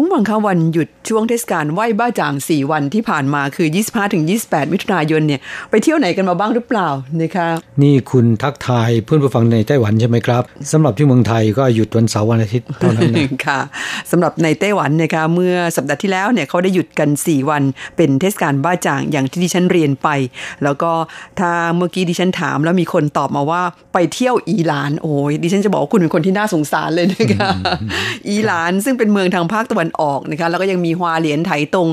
คุณผู้ฟังคะวันหยุดช่วงเทศกาลไหว้บ้าจ่าง 4 วันที่ผ่านมาคือ 25-28 มิถุนายนเนี่ยไปเที่ยวไหนกันมาบ้างหรือเปล่านะคะนี่คุณทักทายเพื่อนผู้ฟังในไต้หวันใช่ไหมครับสำหรับที่เมืองไทยก็หยุดวันเสาร์วันอาทิตย์เท่านั้นนะค่ะสำหรับในไต้หวันนะคะเมื่อสัปดาห์ที่แล้วเนี่ยเขาได้หยุดกัน 4 วัน เป็นเทศกาลบ้าจ่างอย่างที่ดิฉันเรียนไป แล้วก็ถ้าเมื่อกี้ดิฉันถาม แล้วมีคนตอบมาว่าไปเที่ยวอีหลานโอ้ยดิฉันจะบอกว่าคุณเป็นคนที่น่าสงสารเลยนะคะอีหลานซึ่งเป็นเมืองทางภาคตะวันออกนะคะแล้วก็ยังมีฮวาเหลียนไถตง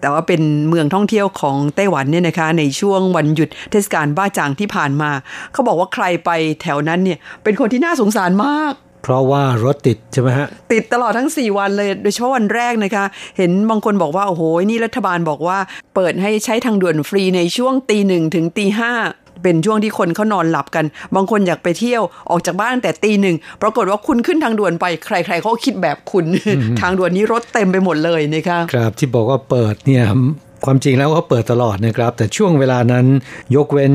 แต่ว่าเป็นเมืองท่องเที่ยวของไต้หวันเนี่ยนะคะในช่วงวันหยุดเทศกาลบ้าจ่างที่ผ่านมา เขาบอกว่าใครไปแถวนั้นเนี่ยเป็นคนที่น่าสงสารมากเพราะว่ารถติดใช่ไหมฮะ ติดตลอดทั้ง 4 วันเลย โดยเฉพาะวันแรกนะคะ เห็นบางคนบอกว่า โอ้โห นี่รัฐบาลบอกว่า เปิดให้ใช้ทางด่วนฟรีในช่วงตีหนึ่งถึงตีห้า เป็นช่วงที่คนเขานอนหลับกัน บางคนอยากไปเที่ยวออกจากบ้านตั้งแต่ตีหนึ่งปรากฏว่าคุณขึ้นทางด่วนไปใครๆเขาก็คิดแบบคุณ ทางด่วนนี้รถเต็มไปหมดเลยนะคะครับที่บอกว่าเปิดเนี่ยความจริงแล้วเขาเปิดตลอดนะครับ แต่ช่วงเวลานั้นยกเว้น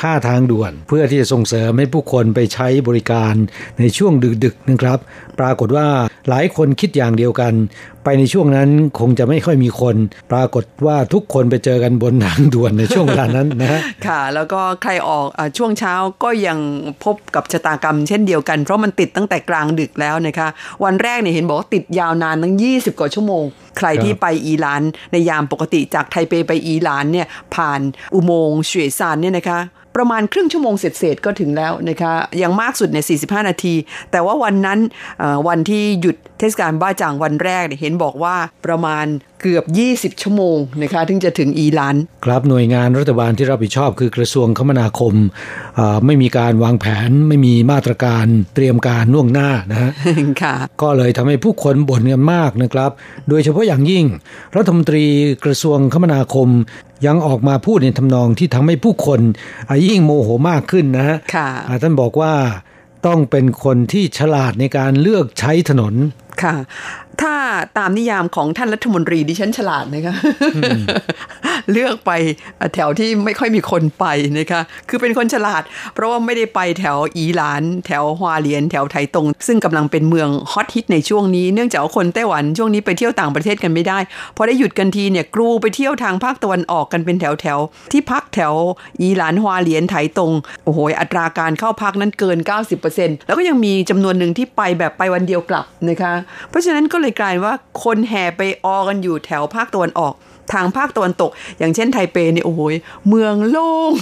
ค่าทางด่วน เพื่อที่จะส่งเสริมให้ผู้คนไปใช้บริการในช่วงดึกๆนะครับ ปรากฏว่าหลายคนคิดอย่างเดียวกัน ไปในช่วงนั้นคงจะไม่ค่อยมีคน ปรากฏว่าทุกคนไปเจอกันบนทางด่วนในช่วงเวลานั้นนะฮะค่ะ แล้วก็ใครออกอาช่วงเช้าก็ยังพบกับชะตากรรม เช่นเดียวกันเพราะมันติดตั้งแต่กลางดึกแล้วนะคะ วันแรกเนี่ยเห็นบอกว่าติดยาวนานตั้ง 20 กว่าชั่วโมง ใครที่ไปอีหลานในยามปกติจากไทเปไปอีหลานเนี่ยผ่านอุโมงค์เฉวยซานเนี่ยนะคะ ประมาณครึ่งชั่วโมงเสร็จๆก็ถึงแล้วนะคะยังมากสุดในย45 นาที แต่ว่าวันนั้นเอ่อวันที่หยุดเทศกาลบ้าจ่างวันแรกเนี่ยเห็นบอกว่าประมาณเกือบ 20 ชั่วโมงนะคะถึงจะถึงอีหลานครับหน่วยงานรัฐบาลที่รับผิดชอบคือกระทรวงคมนาคมเอ่อไม่มีการวางแผนไม่มีมาตรการเตรียมการล่วงหน้านะฮะค่ะก็เลยทำให้ผู้คนบ่นกันมากนะครับ โดยเฉพาะอย่างยิ่ง รัฐมนตรีกระทรวงคมนาคม ยังออกมาพูดในทำนองที่ทำให้ผู้คนอะยิ่งโมโหมากขึ้นนะฮะค่ะอะท่านบอกว่าต้องเป็นคนที่ฉลาดในการเลือกใช้ถนนค่ะ ถ้าตามนิยามของท่านรัฐมนตรีดิฉันฉลาดนะคะเลือกไปแถวที่ไม่ค่อยมีคนไปนะคะคือเป็นคนฉลาด เพราะว่าไม่ได้ไปแถวอีหลาน แถวฮวาเลียน แถวไถตง ซึ่งกำลังเป็นเมืองฮอตฮิตในช่วงนี้เนื่องจากว่าคนไต้หวันช่วงนี้ไปเที่ยวต่างประเทศกันไม่ได้พอได้หยุดกันทีเนี่ยกรูไปเที่ยวทางภาคตะวันออกกันเป็นแถวแถวๆที่พักแถวอีหลานฮวาเลียนไถตงโอ้โหอัตราการเข้าพักนั้นเกิน 90%แล้วก็ยังมีจำนวนหนึ่งที่ไปแบบไปวันเดียวกลับนะคะเพราะฉะนั้นก็เลยกลายว่าคนแห่ไปออกันอยู่แถวภาคตะวันออก ทางภาคตะวันตก อย่างเช่นไทเปเนี่ยโอ้โหเมืองโล่ง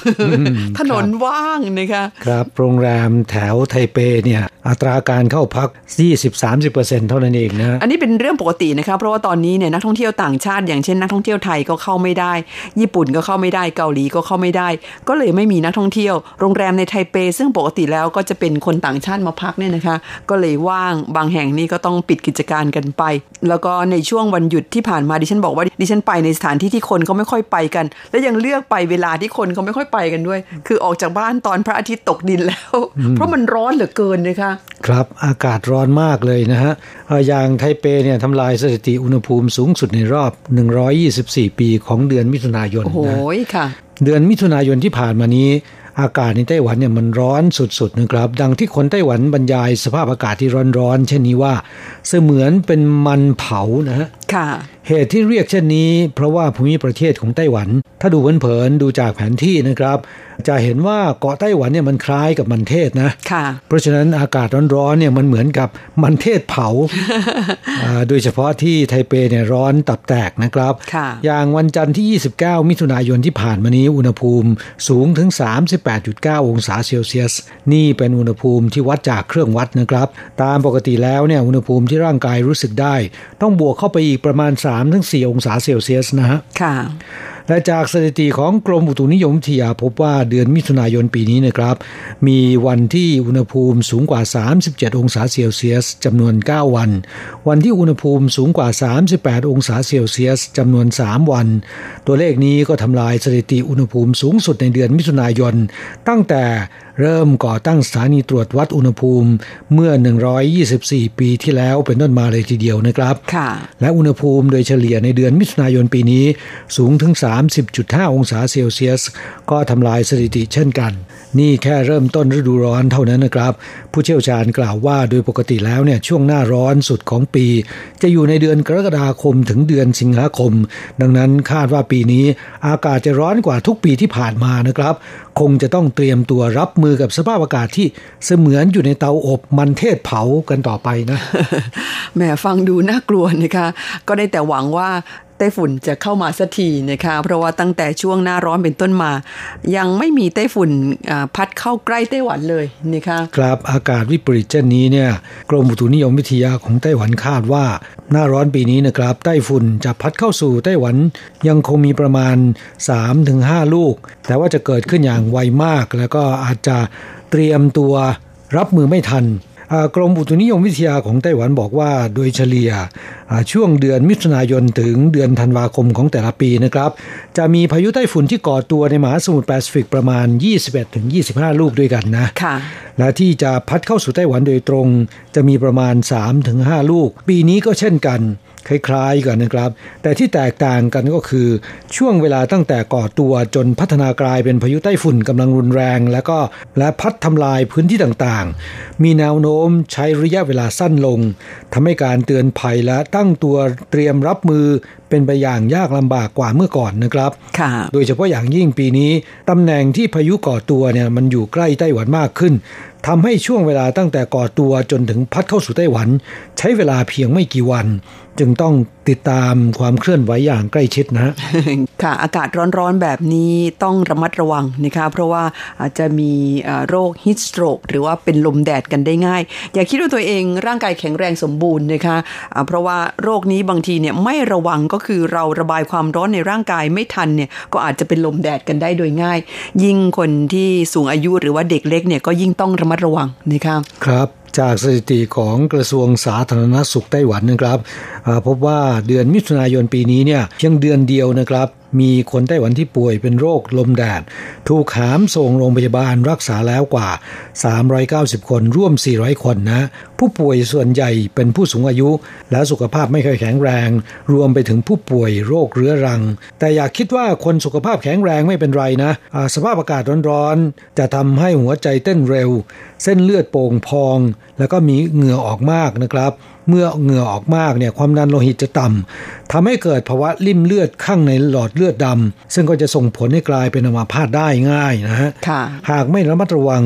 ถนนว่างนะคะครับโรงแรมแถวไทเปเนี่ยอัตราการเข้าพัก 20-30%เท่านั้นเองนะอันนี้เป็นเรื่องปกตินะคะเพราะว่าตอนนี้เนี่ยนักท่องเที่ยวต่างชาติ อย่างเช่นนักท่องเที่ยวไทยก็เข้าไม่ได้ ญี่ปุ่นก็เข้าไม่ได้เกาหลีก็เข้าไม่ได้ ก็เลยไม่มีนักท่องเที่ยว โรงแรมในไทเป ซึ่งปกติแล้วก็จะเป็นคนต่างชาติมาพักเนี่ยนะคะ ก็เลยว่างบางแห่งนี่ก็ต้องปิดกิจการกันไป แล้วก็ในช่วงวันหยุดที่ผ่านมาดิฉันบอกว่าดิฉันไปในสถานที่ที่คนเขาไม่ค่อยไปกัน และยังเลือกไปเวลาที่คนเขาไม่ค่อยไปกันด้วย คือออกจากบ้านตอนพระอาทิตย์ตกดินแล้ว เพราะมันร้อนเหลือเกินนะคะครับอากาศร้อนมากเลยนะฮะเอ่ออย่างไทเปเนี่ยทำลายสถิติอุณหภูมิสูงสุดในรอบ 124 ปีของเดือนมิถุนายนโอ้โหนะค่ะ เดือนมิถุนายนที่ผ่านมานี้อากาศในไต้หวันเนี่ยมันร้อนสุดๆนะครับ ดังที่คนไต้หวันบรรยายสภาพอากาศที่ร้อนๆเช่นนี้ว่า เสมือนเป็นมันเผานะฮะค่ะ เหตุที่เรียกเช่นนี้ เพราะว่าภูมิประเทศของไต้หวัน ถ้าดูเผินๆดูจากแผนที่นะครับ จะเห็นว่าเกาะไต้หวันเนี่ยมันคล้ายกับมันเทศนะค่ะ เพราะฉะนั้นอากาศร้อนๆเนี่ยมันเหมือนกับมันเทศเผาอ่าโดยเฉพาะที่ไทเปเนี่ยร้อนตับแตกนะครับค่ะอย่างวันจันทร์ที่ 29 มิถุนายนที่ผ่านมานี้อุณหภูมิสูงถึง 38.9 องศาเซลเซียส นี่เป็นอุณหภูมิที่วัดจากเครื่องวัดนะครับ ตามปกติแล้วเนี่ยอุณหภูมิที่ร่างกายรู้สึกได้ ต้องบวกเข้าไปอีกประมาณ3-4องศาเซลเซียสนะฮะค่ะและจากสถิติของกรมอุตุนิยมวิทยาพบว่าเดือนมิถุนายนปีนี้นะครับ มีวันที่อุณหภูมิสูงกว่า 37 องศาเซลเซียสจำนวน 9 วัน วันที่อุณหภูมิสูงกว่า 38 องศาเซลเซียสจำนวน 3 วัน ตัวเลขนี้ก็ทำลายสถิติอุณหภูมิสูงสุดในเดือนมิถุนายนตั้งแต่เริ่มก่อตั้งสถานีตรวจวัดอุณหภูมิเมื่อ 124 ปีที่แล้วเป็นต้นมาเลยทีเดียวนะครับค่ะและอุณหภูมิโดยเฉลี่ยในเดือนมิถุนายนปีนี้สูงถึง 30.5 องศาเซลเซียส ก็ทำลายสถิติเช่นกัน นี่แค่เริ่มต้นฤดูร้อนเท่านั้นนะครับ ผู้เชี่ยวชาญกล่าวว่าโดยปกติแล้วเนี่ยช่วงหน้าร้อนสุดของปี จะอยู่ในเดือนกรกฎาคมถึงเดือนสิงหาคม ดังนั้นคาดว่าปีนี้อากาศจะร้อนกว่าทุกปีที่ผ่านมานะครับคงจะต้องเตรียมตัวรับมือกับสภาพอากาศที่เสมือนอยู่ในเตาอบมันเทศเผากันต่อไปนะแหมฟังดูน่ากลัวนะคะ ก็ได้แต่หวังว่า ต้ฝุ่นจะเข้ามาสักทีนะคะเพราะว่าตั้งแต่ช่วงหน้าร้อนเป็นต้นมา ยังไม่มีไต้ฝุ่นพัดเข้าใกล้ไต้หวันเลยนะคะครับอากาศวิปริตเช่นนี้เนี่ยกรมอุตุนิยมวิทยาของไต้หวันคาดว่า หน้าร้อนปีนี้นะครับไต้ฝุ่นจะพัดเข้าสู่ไต้หวันยังคงมีประมาณ 3-5 ลูก แต่ว่าจะเกิดขึ้นอย่างไวมาก แล้วก็อาจจะเตรียมตัวรับมือไม่ทัน กรมอุตุนิยมวิทยาของไต้หวันบอกว่าโดยเฉลี่ยอ่าช่วงเดือนมิถุนายนถึงเดือนธันวาคมของแต่ละปีนะครับ จะมีพายุไต้ฝุ่นที่ก่อตัวในมหาสมุทรแปซิฟิกประมาณ 21-25 ลูกด้วยกันนะค่ะและที่จะพัดเข้าสู่ไต้หวันโดยตรงจะมีประมาณ 3-5 ลูก ปีนี้ก็เช่นกัน คล้ายๆกันนะครับ แต่ที่แตกต่างกันก็คือช่วงเวลาตั้งแต่ก่อตัวจนพัฒนากลายเป็นพายุไต้ฝุ่นกำลังรุนแรง และก็และพัดทำลายพื้นที่ต่างๆ มีแนวโน้มใช้ระยะเวลาสั้นลงทำให้การเตือนภัยและตั้งตัวเตรียมรับมือ เป็นไปอย่างยากลำบากกว่าเมื่อก่อนนะครับค่ะโดยเฉพาะอย่างยิ่งปีนี้ตำแหน่งที่พายุก่อตัวเนี่ยมันอยู่ใกล้ไต้หวันมากขึ้นทำให้ช่วงเวลาตั้งแต่ก่อตัวจนถึงพัดเข้าสู่ไต้หวัน ใช้เวลาเพียงไม่กี่วัน จึงต้องติดตามความเคลื่อนไหวอย่างใกล้ชิดนะค่ะอากาศร้อนๆแบบนี้ต้องระมัดระวังนะคะเพราะว่าอาจจะมีอ่าโรคฮิสโตรกหรือว่าเป็นลมแดดกันได้ง่าย อย่าคิดว่าตัวเองร่างกายแข็งแรงสมบูรณ์นะคะอ่าเพราะว่าโรคนี้บางทีเนี่ยไม่ระวังก็คือเราระบายความร้อนในร่างกายไม่ทันเนี่ยก็อาจจะเป็นลมแดดกันได้โดยง่าย ยิ่งคนที่สูงอายุหรือว่าเด็กเล็กเนี่ยก็ยิ่งต้องระมัดระวังนะคะครับ จากสถิติของกระทรวงสาธารณสุขไต้หวันนะครับพบว่าเดือนมิถุนายนปีนี้เนี่ยเพียงเดือนเดียวนะครับ มีคนไต้หวันที่ป่วยเป็นโรคลมแดด ถูกหามส่งโรงพยาบาลรักษาแล้วกว่า 390 คนร่วม 400 คนนะ ผู้ป่วยส่วนใหญ่เป็นผู้สูงอายุ และสุขภาพไม่ค่อยแข็งแรง รวมไปถึงผู้ป่วยโรคเรื้อรัง แต่อย่าคิดว่าคนสุขภาพแข็งแรงไม่เป็นไรนะอาสภาพอากาศร้อนๆ จะทำให้หัวใจเต้นเร็ว เส้นเลือดโป่งพอง แล้วก็มีเหงื่อออกมากนะครับ เมื่อเหงื่อออกมากเนี่ยความดันโลหิตจะต่ำทำให้เกิดภาวะริ่มเลือดข้างในหลอดเลือดดำซึ่งก็จะส่งผลให้กลายเป็นอัมาพาตได้ง่ายนะฮะค่ะหากไม่ระมัดระวัง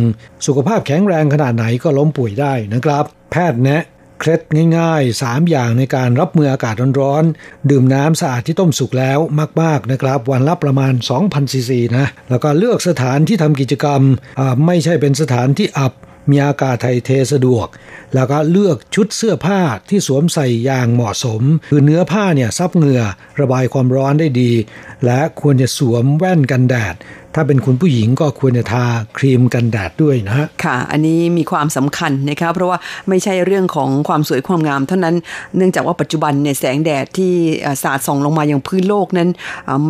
สุขภาพแข็งแรงขนาดไหนก็ล้มป่วยได้นะครับ แพทย์แนะเคล็ดง่ายๆ 3 อย่างในการรับมืออากาศร้อนๆ ดื่มน้ำสะอาดที่ต้มสุกแล้วมากๆนะครับ วันละประมาณ 2,000ซีซีนะ แล้วก็เลือกสถานที่ทำกิจกรรมอ่าไม่ใช่เป็นสถานที่อับ มีอากาศไทยเทสะดวก แล้วก็เลือกชุดเสื้อผ้าที่สวมใส่อย่างเหมาะสม คือเนื้อผ้าเนี่ยซับเหงื่อระบายความร้อนได้ดี และควรจะสวมแว่นกันแดด ถ้าเป็นคุณผู้หญิงก็ควรจะทาครีมกันแดดด้วยนะฮะค่ะ อันนี้มีความสำคัญนะคะเพราะว่าไม่ใช่เรื่องของความสวยความงาม เท่านั้นเนื่องจากว่าปัจจุบันเนี่ยแสงแดดที่สาดส่องลงมาอยังพื้นโลกนั้น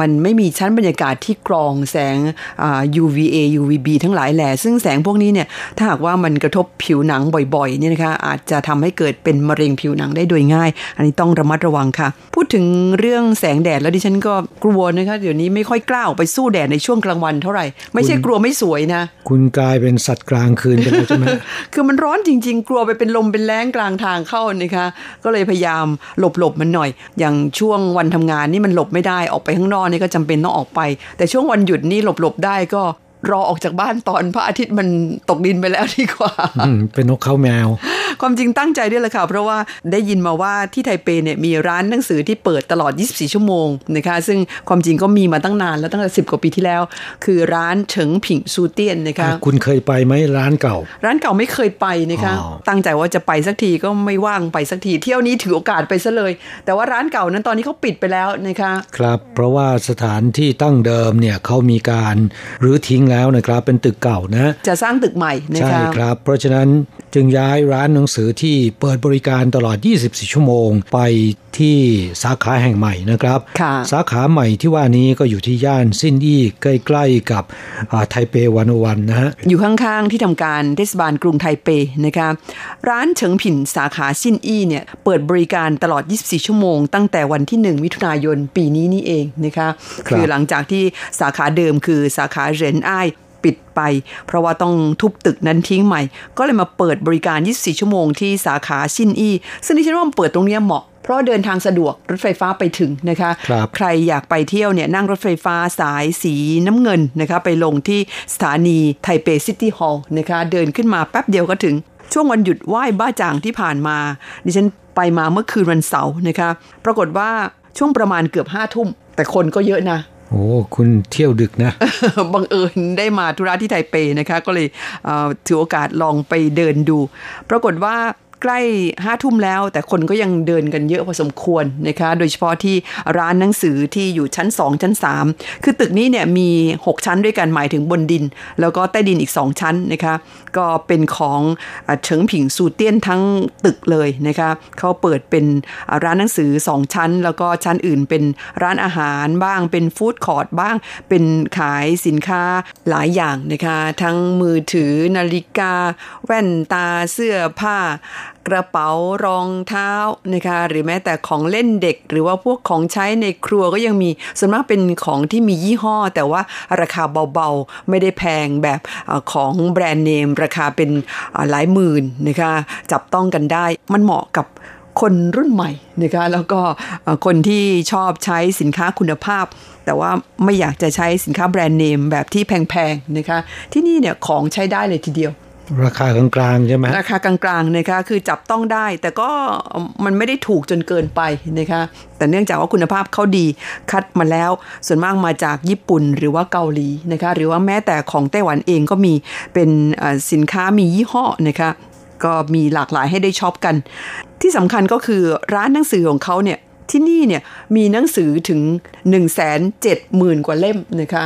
มันไม่มีชั้นบรรยากาศที่กรองแสงอ่า UVA UVB ทั้งหลายแหล่ซึ่งแสงพวกนี้เนี่ยถ้าหากว่ามันกระทบผิวหนังบ่อยๆเนี่ยนะคะอาจจะทำให้เกิดเป็นมะเร็งผิวหนังได้โดยง่าย อันนี้ต้องระมัดระวังค่ะ พูดถึงเรื่องแสงแดดแล้วดิฉันก็กลัวนะคะเดี๋ยวนี้ไม่ค่อยกล้าออกไปสู้แดดในช่วงกลางวันเท่าไหร่ ไม่ใช่กลัวไม่สวยนะ คุณกลายเป็นสัตว์กลางคืนไปแล้วใช่ไหมคือมันร้อนจริง ๆ กลัวไปเป็นลมเป็นแรงกลางทางเข้านะคะ ก็เลยพยายามหลบหลบๆมันหน่อย อย่างช่วงวันทำงานนี่มันหลบไม่ได้ออกไปข้างนอกนี่ก็จำเป็นต้องออกไป แต่ช่วงวันหยุดนี่หลบหลบๆได้ก็ รอออกจากบ้านตอนพระอาทิตย์มันตกดินไปแล้วดีกว่าอืมเป็นนกเขาแมว ความจริงตั้งใจด้วยแหละค่ะ เพราะว่าได้ยินมาว่าที่ไทเปเนี่ยมีร้านหนังสือที่เปิดตลอด 24 ชั่วโมงนะคะซึ่งความจริงก็มีมาตั้งนานแล้วตั้งแต่ 10 กว่าปีที่แล้ว คือร้านเฉิงผิงซูเตียนนะคะคุณเคยไปไหมร้านเก่า ร้านเก่าไม่เคยไปนะคะอ๋อตั้งใจว่าจะไปสักทีก็ไม่ว่างไปสักทีเที่ยวนี้ถือโอกาสไปซะเลย แต่ว่าร้านเก่านั้นตอนนี้เขาปิดไปแล้วนะคะ ครับ เพราะว่าสถานที่ตั้งเดิมเนี่ยเขามีการรื้อทิ้งแล้วนะครับ เป็นตึกเก่านะ จะสร้างตึกใหม่นะใช่คะครับ เพราะฉะนั้นจึงย้ายร้านหนังสือที่เปิดบริการตลอด 24 ชั่วโมง ไปที่สาขาแห่งใหม่นะครับค่ะสาขาใหม่ที่ว่านี้ก็อยู่ที่ย่านซินอี้ใกล้ๆกับอ่าไทเปวันวันนะฮะ อยู่ข้างๆที่ทำการเทศบาลกรุงไทเปนะคะร้านเฉิงผินสาขาซินอี้เนี่ยเปิดบริการตลอด 24 ชั่วโมง ตั้งแต่วันที่ 1 มิถุนายนปีนี้นี่เองนะคะครับอหลังจากที่สาขาเดิมคือสาขาเหรนอ้าย ปิดไป เพราะว่าต้องทุบตึกนั้นทิ้งใหม่ ก็เลยมาเปิดบริการ 24 ชั่วโมงที่สาขาซินอี้ซึ่งดิฉันว่ามันเปิดตรงเนี้ยเหมาะเพราะว่าเดินทางสะดวกรถไฟฟ้าไปถึงนะคะครับใครอยากไปเที่ยวเนี่ยนั่งรถไฟฟ้าสายสีน้ำเงินนะคะไปลงที่สถานี Taipei City Hall นะคะเดินขึ้นมาแป๊บเดียวก็ถึง ช่วงวันหยุดไหว้บ๊ะจ่างที่ผ่านมา ดิฉันไปมาเมื่อคืนวันเสาร์นะคะ ปรากฏว่าช่วงประมาณเกือบห้าทุ่ม แต่คนก็เยอะนะ โอ้คุณเที่ยวดึกนะ บังเอิญได้มาธุระที่ไทเปนะคะ ก็เลยถือโอกาสลองไปเดินดู ปรากฏว่า ใกล้ห้าทุ่มแล้ว แต่คนก็ยังเดินกันเยอะพอสมควรนะคะ โดยเฉพาะที่ร้านหนังสือที่อยู่ชั้น 2 ชั้น 3 คือตึกนี้เนี่ยมี 6 ชั้นด้วยกันหมายถึงบนดิน แล้วก็ใต้ดินอีก 2 ชั้นนะคะ ก็เป็นของเฉิงผิงซูเตี้ยนทั้งตึกเลยนะคะเขาเปิดเป็นร้านหนังสือ 2 ชั้น แล้วก็ชั้นอื่นเป็นร้านอาหารบ้างเป็นฟู้ดคอร์ทบ้าง เป็นขายสินค้าหลายอย่างนะคะ ทั้งมือถือนาฬิกา แว่นตาเสื้อผ้า กระเป๋ารองเท้านะคะหรือแม้แต่ของเล่นเด็ก หรือว่าพวกของใช้ในครัวก็ยังมีส่วนมากเป็นของที่มียี่ห้อ แต่ว่าราคาเบาๆ ไม่ได้แพงแบบของแบรนด์เนม ราคาเป็นหลายหมื่นนะคะจับต้องกันได้มันเหมาะกับคนรุ่นใหม่นะคะแล้วก็คนที่ชอบใช้สินค้าคุณภาพ แต่ว่าไม่อยากจะใช้สินค้าแบรนด์เนมแบบที่แพงๆนะคะที่นี่เนี่ยของใช้ได้เลยทีเดียว ราคากลางๆใช่ไหมราคากลางๆนะคะคือจับต้องได้ แต่ก็มันไม่ได้ถูกจนเกินไปนะคะแต่เนื่องจากว่าคุณภาพเขาดีคัดมาแล้ว ส่วนมากมาจากญี่ปุ่นหรือว่าเกาหลีนะคะหรือว่าแม้แต่ของไต้หวันเองก็มีเป็นสินค้ามียี่ห้อนะคะก็มีหลากหลายให้ได้ช็อปกัน ที่สำคัญก็คือร้านหนังสือของเขาเนี่ยที่นี่เนี่ยมีหนังสือถึง 1 7 0 0 0 0 กว่าเล่มนะคะ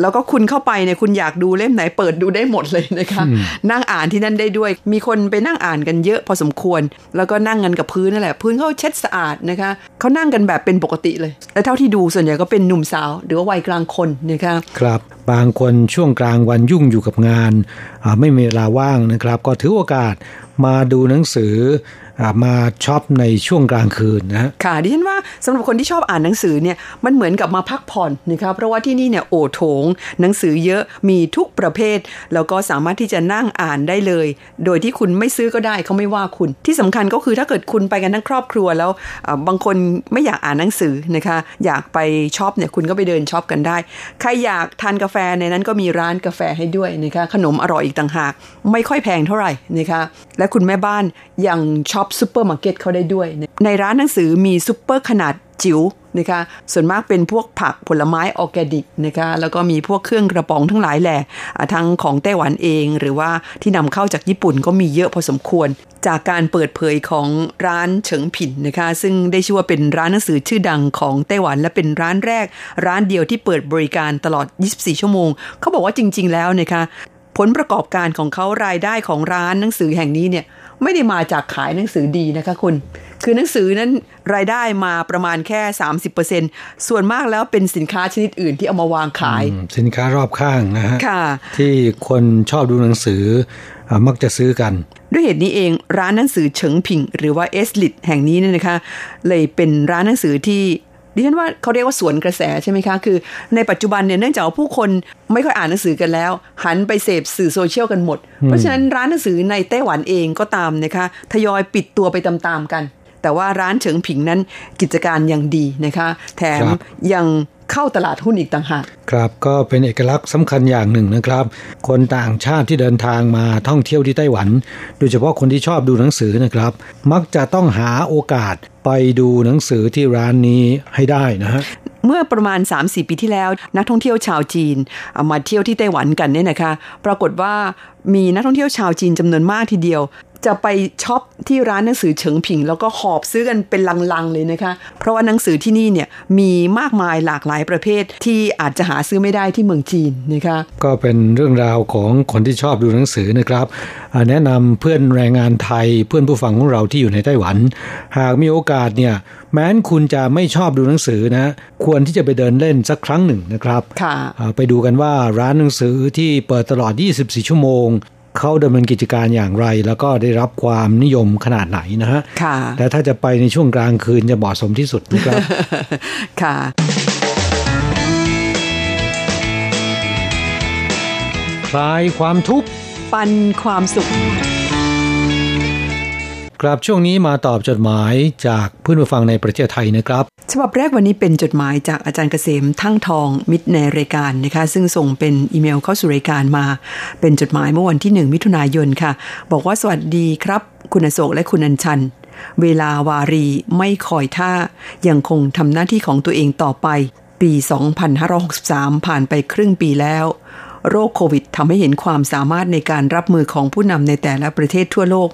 แล้วก็คุณเข้าไปเนี่ยคุณอยากดูเล่มไหนเปิดดูได้หมดเลยนะคะ นั่งอ่านที่นั่นได้ด้วย มีคนไปนั่งอ่านกันเยอะพอสมควร แล้วก็นั่งกันกับพื้นนั่นแหละพื้นเขาเช็ดสะอาดนะคะเขานั่งกันแบบเป็นปกติเลย และเท่าที่ดูส่วนใหญ่ก็เป็นหนุ่มสาว หรือว่าวัยกลางคนนะคะครับบางคนช่วงกลางวันยุ่งอยู่กับงานอ่าไม่มีเวลาว่างนะครับ ก็ถือโอกาสมาดูหนังสืออา มาช็อปในช่วงกลางคืนนะค่ะดิฉันว่าสำหรับคนที่ชอบอ่านหนังสือเนี่ยมันเหมือนกับมาพักผ่อนนะคะเพราะว่าที่นี่เนี่ยโอโถง หนังสือเยอะมีทุกประเภท แล้วก็สามารถที่จะนั่งอ่านได้เลย โดยที่คุณไม่ซื้อก็ได้เขาไม่ว่าคุณ ที่สำคัญก็คือถ้าเกิดคุณไปกันทั้งครอบครัวแล้วบางคนไม่อยากอ่านหนังสือนะคะอยากไปช็อปเนี่ยคุณก็ไปเดินช็อปกันได้ ใครอยากทานกาแฟในนั้นก็มีร้านกาแฟให้ด้วยนะคะขนมอร่อยอีกต่างหาก ไม่ค่อยแพงเท่าไหร่นะคะและคุณแม่บ้านยังช็อปซูเปอร์มาร์เก็ตเขาได้ด้วย ในร้านหนังสือมีซูเปอร์ขนาดจิ๋วนะคะส่วนมากเป็นพวกผักผลไม้ออร์แกนิกนะคะแล้วก็มีพวกเครื่องกระป๋องทั้งหลายแหละทั้งของไต้หวันเองหรือว่าที่นำเข้าจากญี่ปุ่นก็มีเยอะพอสมควร จากการเปิดเผยของร้านเฉิงผินนะคะซึ่งได้ชื่อว่าเป็นร้านหนังสือชื่อดังของไต้หวัน และเป็นร้านแรก ร้านเดียวที่เปิดบริการตลอด 24 ชั่วโมง เขาบอกว่าจริง ๆ แล้วนะคะผลประกอบการของเขารายได้ของร้านหนังสือแห่งนี้เนี่ย ไม่ได้มาจากขายหนังสือดีนะคะคุณ คือหนังสือนั้นรายได้มาประมาณแค่ 30%ส่วนมากแล้วเป็นสินค้าชนิดอื่นที่เอามาวางขายอืมสินค้ารอบข้างนะฮะค่ะที่คนชอบดูหนังสืออ่ามักจะซื้อกัน ด้วยเหตุนี้เองร้านหนังสือเฉิงผิง หรือว่าเอสลิดแห่งนี้เนี่ยนะคะ เลยเป็นร้านหนังสือที่ ดิฉันว่าเขาเรียกว่าสวนกระแสใช่ไหมคะ คือในปัจจุบันเนี่ยเนื่องจากว่าผู้คนไม่ค่อยอ่านหนังสือกันแล้ว หันไปเสพสื่อโซเชียลกันหมด เพราะฉะนั้นร้านหนังสือในไต้หวันเองก็ตามนะคะทยอยปิดตัวไปตามๆกัน แต่ว่าร้านเฉิงผิงนั้นกิจการยังดีนะคะ แถมครับยังเข้าตลาดหุ้นอีกต่างหากครับก็เป็นเอกลักษณ์สำคัญอย่างหนึ่งนะครับ คนต่างชาติที่เดินทางมาท่องเที่ยวที่ไต้หวัน โดยเฉพาะคนที่ชอบดูหนังสือนะครับ มักจะต้องหาโอกาสไปดูหนังสือที่ร้านนี้ให้ได้นะฮะเมื่อประมาณ 3-4 ปีที่แล้ว นักท่องเที่ยวชาวจีนเอามาเที่ยวที่ไต้หวันกันเนี่ยนะคะ ปรากฏว่ามีนักท่องเที่ยวชาวจีนจำนวนมากทีเดียว จะไปช็อปที่ร้านหนังสือเฉิงผิง แล้วก็หอบซื้อกันเป็นลังๆเลยนะคะ เพราะว่าหนังสือที่นี่เนี่ยมีมากมายหลากหลายประเภทที่อาจจะหาซื้อไม่ได้ที่เมืองจีนนะคะก็เป็นเรื่องราวของคนที่ชอบดูหนังสือนะครับอ่าแนะนำเพื่อนแรงงานไทยเพื่อนผู้ฟังของเราที่อยู่ในไต้หวัน หากมีโอกาสเนี่ยแม้นคุณจะไม่ชอบดูหนังสือนะ ควรที่จะไปเดินเล่นสักครั้งหนึ่งนะครับค่ะอ่าไปดูกันว่าร้านหนังสือที่เปิดตลอด 24 ชั่วโมง เขาดำเนินกิจการอย่างไร แล้วก็ได้รับความนิยมขนาดไหนนะฮะค่ะแต่ถ้าจะไปในช่วงกลางคืนจะเหมาะสมที่สุดนะครับ ค่ะคลายความทุกข์ปันความสุข ครับช่วงนี้มาตอบจดหมายจากเพื่อนผู้ฟังในประเทศไทยนะครับ ฉบับแรกวันนี้เป็นจดหมายจากอาจารย์เกษมทั้งทองมิตรในรายการนะคะ ซึ่งส่งเป็นอีเมลเข้าสู่รายการมา เป็นจดหมายเมื่อวันที่ 1 มิถุนายนค่ะ บอกว่าสวัสดีครับ คุณอโศกและคุณอัญชัน เวลาวารีไม่คอยท่ายังคงทำหน้าที่ของตัวเองต่อไป ปี 2563 ผ่านไปครึ่งปีแล้วโรคโควิดทำให้เห็นความสามารถในการรับมือของผู้นำในแต่ละประเทศทั่วโลก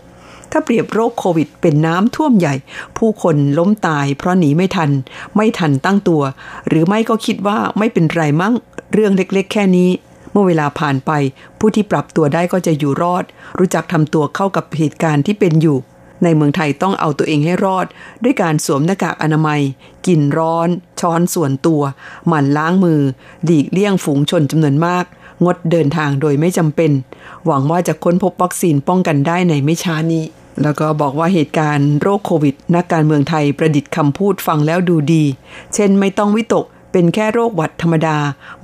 ถ้าเปรียบโรคโควิดเป็นน้ำท่วมใหญ่ ผู้คนล้มตายเพราะหนีไม่ทัน ไม่ทันตั้งตัว หรือไม่ก็คิดว่าไม่เป็นไรมั้งเรื่องเล็กๆ แค่นี้ เมื่อเวลาผ่านไป ผู้ที่ปรับตัวได้ก็จะอยู่รอด รู้จักทำตัวเข้ากับเหตุการณ์ที่เป็นอยู่ ในเมืองไทยต้องเอาตัวเองให้รอด ด้วยการสวมหน้ากากอนามัย กินร้อน ช้อนส่วนตัว หมั่นล้างมือหลีกเลี่ยงฝูงชนจำนวนมากงดเดินทางโดยไม่จำเป็น หวังว่าจะค้นพบวัคซีนป้องกันได้ในไม่ช้านี้ แล้วก็บอกว่าเหตุการณ์โรคโควิด นักการเมืองไทยประดิษฐ์คำพูดฟังแล้วดูดี เช่นไม่ต้องวิตกเป็นแค่โรคหวัดธรรมดา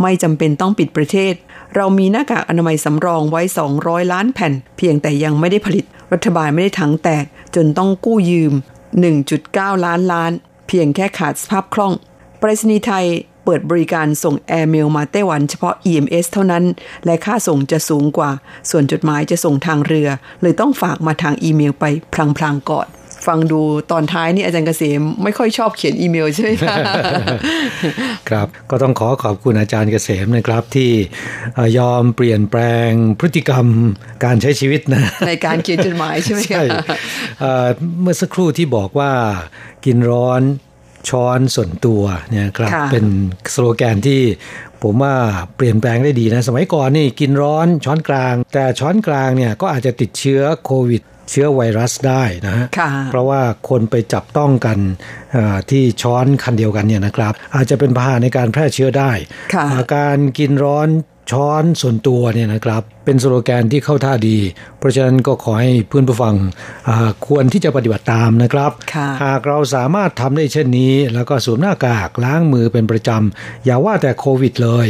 ไม่จำเป็นต้องปิดประเทศ เรามีหน้ากากอนามัยสำรองไว้ 200 ล้านแผ่น เพียงแต่ยังไม่ได้ผลิต รัฐบาลไม่ได้ถังแตก จนต้องกู้ยืม 1.9 ล้านล้าน เพียงแค่ขาดสภาพคล่องไปรษณีย์ไทย เปิดบริการส่งแอร์เมลมาไต้หวันเฉพาะ EMS เท่านั้น และค่าส่งจะสูงกว่า ส่วนจดหมายจะส่งทางเรือ เลยต้องฝากมาทางอีเมลไปพลางๆก่อนฟังดูตอนท้ายนี่อาจารย์เกษมไม่ค่อยชอบเขียนอีเมลใช่ไหมคะครับก็ต้องขอขอบคุณอาจารย์เกษมนะครับที่เอ่อยอมเปลี่ยนแปลงพฤติกรรมการใช้ชีวิตนะในการเขียนจดหมายใช่ไหมคะใช่เอ่อเมื่อสักครู่ที่บอกว่ากินร้อน ช้อนส่วนตัวเนี่ยครับค่ะเป็นสโลแกนที่ผมว่าเปลี่ยนแปลงได้ดีนะ สมัยก่อนนี่กินร้อนช้อนกลาง แต่ช้อนกลางเนี่ยก็อาจจะติดเชื้อโควิดเชื้อไวรัสได้นะฮะค่ะเพราะว่าคนไปจับต้องกันเอ่อที่ช้อนคันเดียวกันเนี่ยนะครับ อาจจะเป็นพาหะในการแพร่เชื้อได้ค่ะอ่าการกินร้อนช้อนส่วนตัวเนี่ยนะครับ เป็นสโลแกนที่เข้าท่าดี เพราะฉะนั้นก็ขอให้เพื่อนผู้ฟังอ่าควรที่จะปฏิบัติตามนะครับค่ะหากเราสามารถทำได้เช่นนี้ แล้วก็สวมหน้ากากล้างมือเป็นประจำ อย่าว่าแต่โควิดเลย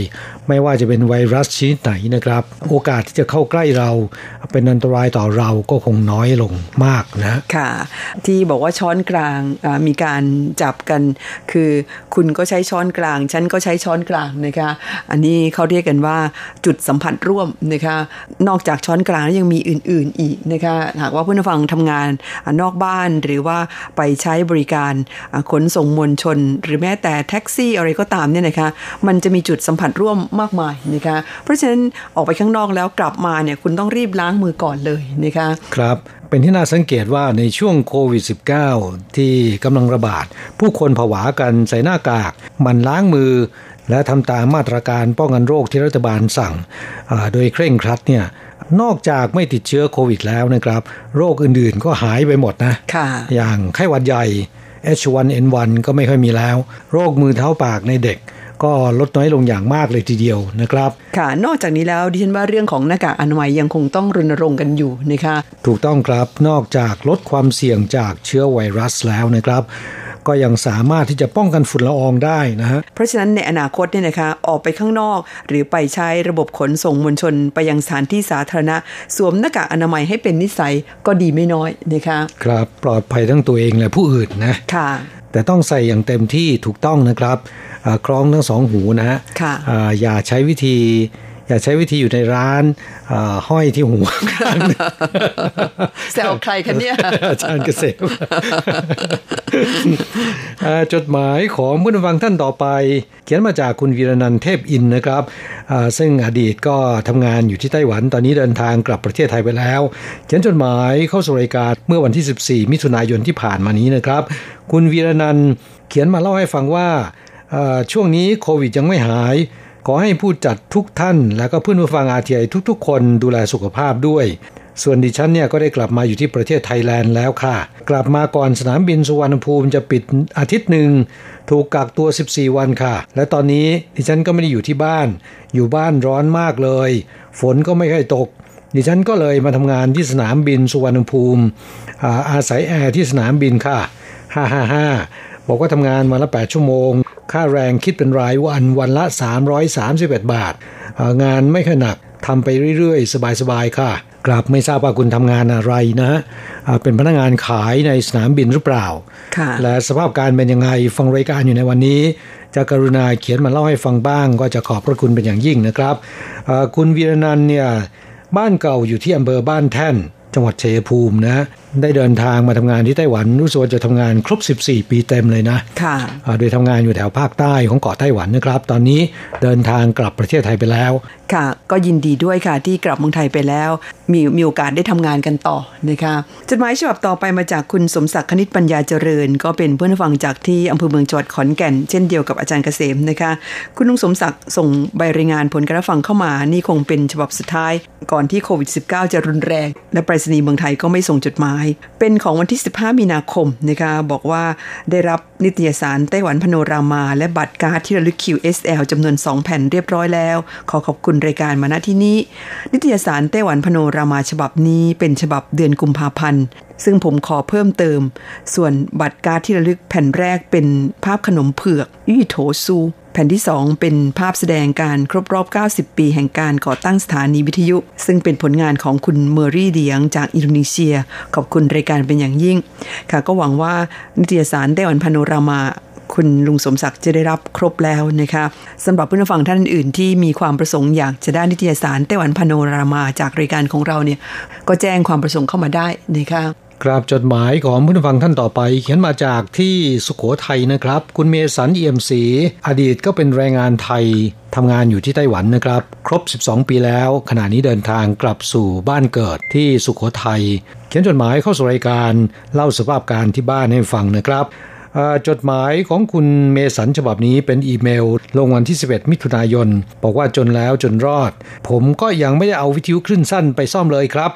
ไม่ว่าจะเป็นไวรัสชนิดไหนนะครับ โอกาสที่จะเข้าใกล้เรา เป็นอันตรายต่อเราก็คงน้อยลงมากนะค่ะ ที่บอกว่าช้อนกลางอ่ามีการจับกัน คือคุณก็ใช้ช้อนกลาง ฉันก็ใช้ช้อนกลางนะคะ อันนี้เขาเรียกกันว่าจุดสัมผัสร่วมนะคะนอกจากช้อนกลางแล้วยังมีอื่น ๆอีกนะคะหากว่าผู้นฟังทำงานนอกบ้านหรือว่าไปใช้บริการขนส่งมวลชน หรือแม้แต่แท็กซี่อะไรก็ตามเนี่ยนะคะมันจะมีจุดสัมผัสร่วมมากมายนะคะเพราะฉะนั้นออกไปข้างนอกแล้วกลับมาเนี่ยคุณต้องรีบล้างมือก่อนเลยนะคะครับเป็นที่น่าสังเกตว่าในช่วงโควิด -19 ที่กำลังระบาด ผู้คนผวากันใส่หน้ากาก มันล้างมือ และทำตามมาตรการป้องกันโรคที่รัฐบาลสั่งอ่าโดยเคร่งครัดเนี่ยนอกจากไม่ติดเชื้อโควิดแล้วนะครับ โรคอื่นๆก็หายไปหมดนะค่ะอย่างไข้หวัดใหญ่ H1N1 ก็ไม่ค่อยมีแล้ว โรคมือเท้าปากในเด็กก็ลดน้อยลงอย่างมากเลยทีเดียวนะครับ ค่ะ นอกจากนี้แล้วดิฉันว่าเรื่องของหน้ากากอนามัยยังคงต้องรณรงค์กันอยู่นะคะ ถูกต้องครับ นอกจากลดความเสี่ยงจากเชื้อไวรัสแล้วนะครับ ก็ยังสามารถที่จะป้องกันฝุ่นละอองได้นะฮะเพราะฉะนั้นในอนาคตเนี่ยนะคะออกไปข้างนอก หรือไปใช้ระบบขนส่งมวลชน ไปยังสถานที่สาธารณะ สวมหน้ากากอนามัยให้เป็นนิสัยก็ดีไม่น้อยนะคะครับปลอดภัยทั้งตัวเองและผู้อื่นนะค่ะแต่ต้องใส่อย่างเต็มที่ถูกต้องนะครับอ่าคล้องทั้งสองหูนะฮะค่ะอ่าอย่าใช้วิธี อย่าใช้วิธีอยู่ในร้านอ่าห้อยที่หูแซวใครคะเนี่ยอาจารย์เกษมอ่าจดหมายของผู้นฟังท่านต่อไป เขียนมาจากคุณวีรนันท์เทพอินทร์นะครับอ่าซึ่งอดีตก็ทำงานอยู่ที่ไต้หวัน ตอนนี้เดินทางกลับประเทศไทยไปแล้ว เขียนจดหมายเข้าสู่รายการเมื่อวันที่ 14 มิถุนายนที่ผ่านมานี้นะครับ คุณวีรนันท์เขียนมาเล่าให้ฟังว่าอ่าช่วงนี้โควิดยังไม่หาย ขอให้ผู้จัดทุกท่าน และก็เพื่อนผู้ฟังอาทีไอทุก ๆ คนดูแลสุขภาพด้วย ส่วนดิฉันเนี่ยก็ได้กลับมาอยู่ที่ประเทศไทยแลนด์แล้วค่ะ กลับมาก่อนสนามบินสุวรรณภูมิจะปิดอาทิตย์หนึ่ง ถูกกักตัว 14 วันค่ะ และตอนนี้ดิฉันก็ไม่ได้อยู่ที่บ้าน อยู่บ้านร้อนมากเลย ฝนก็ไม่ค่อยตกดิฉันก็เลยมาทำงานที่สนามบินสุวรรณภูมิอาศัยแอร์ที่สนามบินค่ะ 555 บอกว่าทำงานวันละ 8 ชั่วโมง ค่าแรงคิดเป็นรายวันวันละ 331 บาทอ่างานไม่ค่อยหนักทำไปเรื่อยๆ สบายๆ ค่ะ กลับไม่ทราบว่าคุณทำงานอะไรนะฮะอ่าเป็นพนักงานขายในสนามบินหรือเปล่าค่ะและสภาพการเป็นยังไงฟังรายการอยู่ในวันนี้ จะกรุณาเขียนมาเล่าให้ฟังบ้าง ก็จะขอบพระคุณเป็นอย่างยิ่งนะครับอ่าคุณวีรนันท์เนี่ยบ้านเก่าอยู่ที่อำเภอบ้านแท่น จังหวัดชัยภูมินะ ได้เดินทางมาทำงานที่ไต้หวันรู้สึกว่าจะทำงานครบ 14 ปีเต็มเลยนะค่ะอ่าโดยทำงานอยู่แถวภาคใต้ของเกาะไต้หวันนะครับ ตอนนี้เดินทางกลับประเทศไทยไปแล้ว ค่ะ ก็ยินดีด้วยค่ะที่กลับเมืองไทยไปแล้ว มีมีโอกาสได้ทำงานกันต่อนะคะจดหมายฉบับต่อไปมาจากคุณสมศักดิ์คณิตปัญญาเจริญ ก็เป็นเพื่อนฟังจากที่อำเภอเมืองจังหวัดขอนแก่น เช่นเดียวกับอาจารย์เกษมนะคะ คุณลุงสมศักดิ์ส่งใบรายงานผลการรับฟังเข้ามานี่คงเป็นฉบับสุดท้าย ก่อนที่โควิด -19 จะรุนแรง และไปรษณีย์เมืองไทยก็ไม่ส่งจดหมายเป็นของวันที่ 15 มีนาคมนะคะบอกว่าได้รับนิตยสารไต้หวันพโนรามา และบัตรการ์ดที่ระลึก QSL จำนวน 2 แผ่นเรียบร้อยแล้ว ขอขอบคุณรายการมาณที่นี้ นิตยสาร Taiwan Panorama ฉบับนี้เป็นฉบับเดือนกุมภาพันธ์ซึ่งผมขอเพิ่มเติม ส่วนบัตรการ์ดที่ระลึกแผ่นแรกเป็นภาพขนมเผือกยี่โถซู แผ่นที่ 2 เป็นภาพแสดงการครบรอบ 90 ปีแห่งการก่อตั้งสถานีวิทยุ ซึ่งเป็นผลงานของคุณเมอรี่เดียงจากอินโดนีเซีย ขอบคุณรายการเป็นอย่างยิ่ง ค่ะก็หวังว่านิตยสาร Taiwan Panorama คุณลุงสมศักดิ์จะได้รับครบแล้วนะคะสำหรับผู้ฟังท่านอื่นที่มีความประสงค์อยากจะได้นิตยสารไต้หวันพาโนรามาจากรายการของเราเนี่ยก็แจ้งความประสงค์เข้ามาได้นะคะ กราบจดหมายของผู้ฟังท่านต่อไป เขียนมาจากที่สุขโขทัยนะครับ คุณเมสันเอี่ยมศรีอดีตก็เป็นแรงงานไทยทำงานอยู่ที่ไต้หวันนะครับ ครบ 12 ปีแล้ว ขณะนี้เดินทางกลับสู่บ้านเกิดที่สุขโขทัยเขียนจดหมายเข้าสู่รายการเล่าสภาพการที่บ้านให้ฟังนะครับ จดหมายของคุณเมสันฉบับนี้เป็นอีเมล ลงวันที่ 11 มิถุนายน บอกว่าจนแล้วจนรอด ผมก็ยังไม่ได้เอาวิทยุคลื่นสั้นไปซ่อมเลยครับ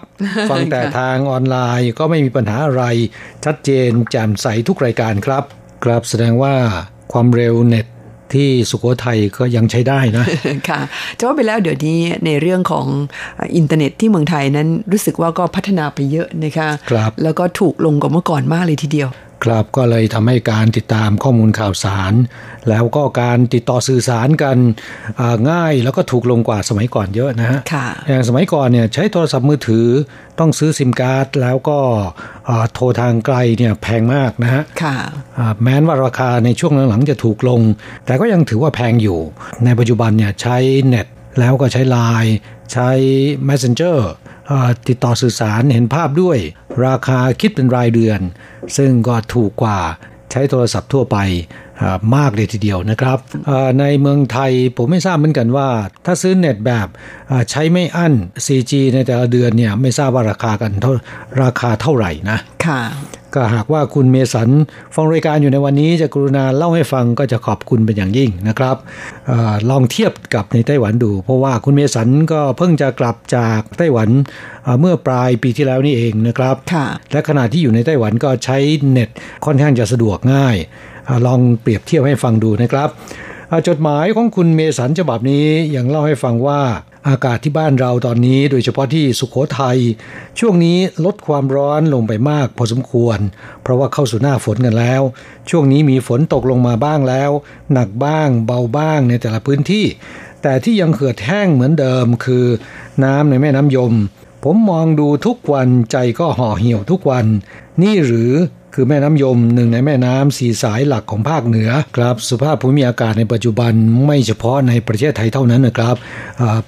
ฟังแต่ทางออนไลน์ก็ไม่มีปัญหาอะไร ชัดเจนแจ่มใสทุกรายการครับครับแสดงว่าความเร็วเน็ตที่สุโขทัยก็ยังใช้ได้นะ ค่ะจะว่าไปแล้วเดี๋ยวนี้ในเรื่องของอินเทอร์เน็ตที่เมืองไทยนั้นรู้สึกว่าก็พัฒนาไปเยอะนะคะครับแล้วก็ถูกลงกว่าเมื่อก่อนมากเลยทีเดียว ครับก็เลยทำให้การติดตามข้อมูลข่าวสาร แล้วก็การติดต่อสื่อสารกันอ่าง่ายแล้วก็ถูกลงกว่าสมัยก่อนเยอะนะฮะค่ะอย่างสมัยก่อนเนี่ยใช้โทรศัพท์มือถือต้องซื้อซิมการ์ดแล้วก็อ่าโทรทางไกลเนี่ยแพงมากนะฮะค่ะอ่าแม้ว่าราคาในช่วงหลังๆจะถูกลง แต่ก็ยังถือว่าแพงอยู่ ในปัจจุบันเนี่ยใช้เน็ตแล้วก็ใช้ไลน์ใช้ Messenger อ่า ติดต่อสื่อสารเห็นภาพด้วย ราคาคิดเป็นรายเดือน ซึ่งก็ถูกกว่าใช้โทรศัพท์ทั่วไป มากเลยทีเดียวนะครับอ่าในเมืองไทยผมไม่ทราบเหมือนกันว่า ถ้าซื้อเน็ตแบบอ่าใช้ไม่อั้น 4G ในแต่ละเดือนเนี่ยไม่ทราบว่าราคากันเท่าราคาเท่าไหร่นะค่ะก็หากว่าคุณเมสันฟังรายการอยู่ในวันนี้จะกรุณาเล่าให้ฟังก็จะขอบคุณเป็นอย่างยิ่งนะครับเออลองเทียบกับในไต้หวันดู เพราะว่าคุณเมสันก็เพิ่งจะกลับจากไต้หวันเอ่อเมื่อปลายปีที่แล้วนี่เองนะครับค่ะและขณะที่อยู่ในไต้หวันก็ใช้เน็ตค่อนข้างจะสะดวกง่ายอา ลองเปรียบเทียบให้ฟังดูนะครับจดหมายของคุณเมสันฉบับนี้ยังเล่าให้ฟังว่าอากาศที่บ้านเราตอนนี้โดยเฉพาะที่สุขโขทยัยช่วงนี้ลดความร้อนลงไปมากพอสมควร เพราะว่าเข้าสู่หน้าฝนกันแล้ว ช่วงนี้มีฝนตกลงมาบ้างแล้ว หนักบ้างเบาบ้างในแต่ละพื้นที่ แต่ที่ยังเขือดแห้งเหมือนเดิมคือ น้ำในแม่น้ำยม ผมมองดูทุกวันใจก็ห่อเหี่ยวทุกวัน นี่หรือ คือแม่น้ำยมหนึ่งในแม่น้ำสีสายหลักของภาคเหนือครับสภาพภูมิอากาศในปัจจุบันไม่เฉพาะในประเทศไทยเท่านั้นนะครับ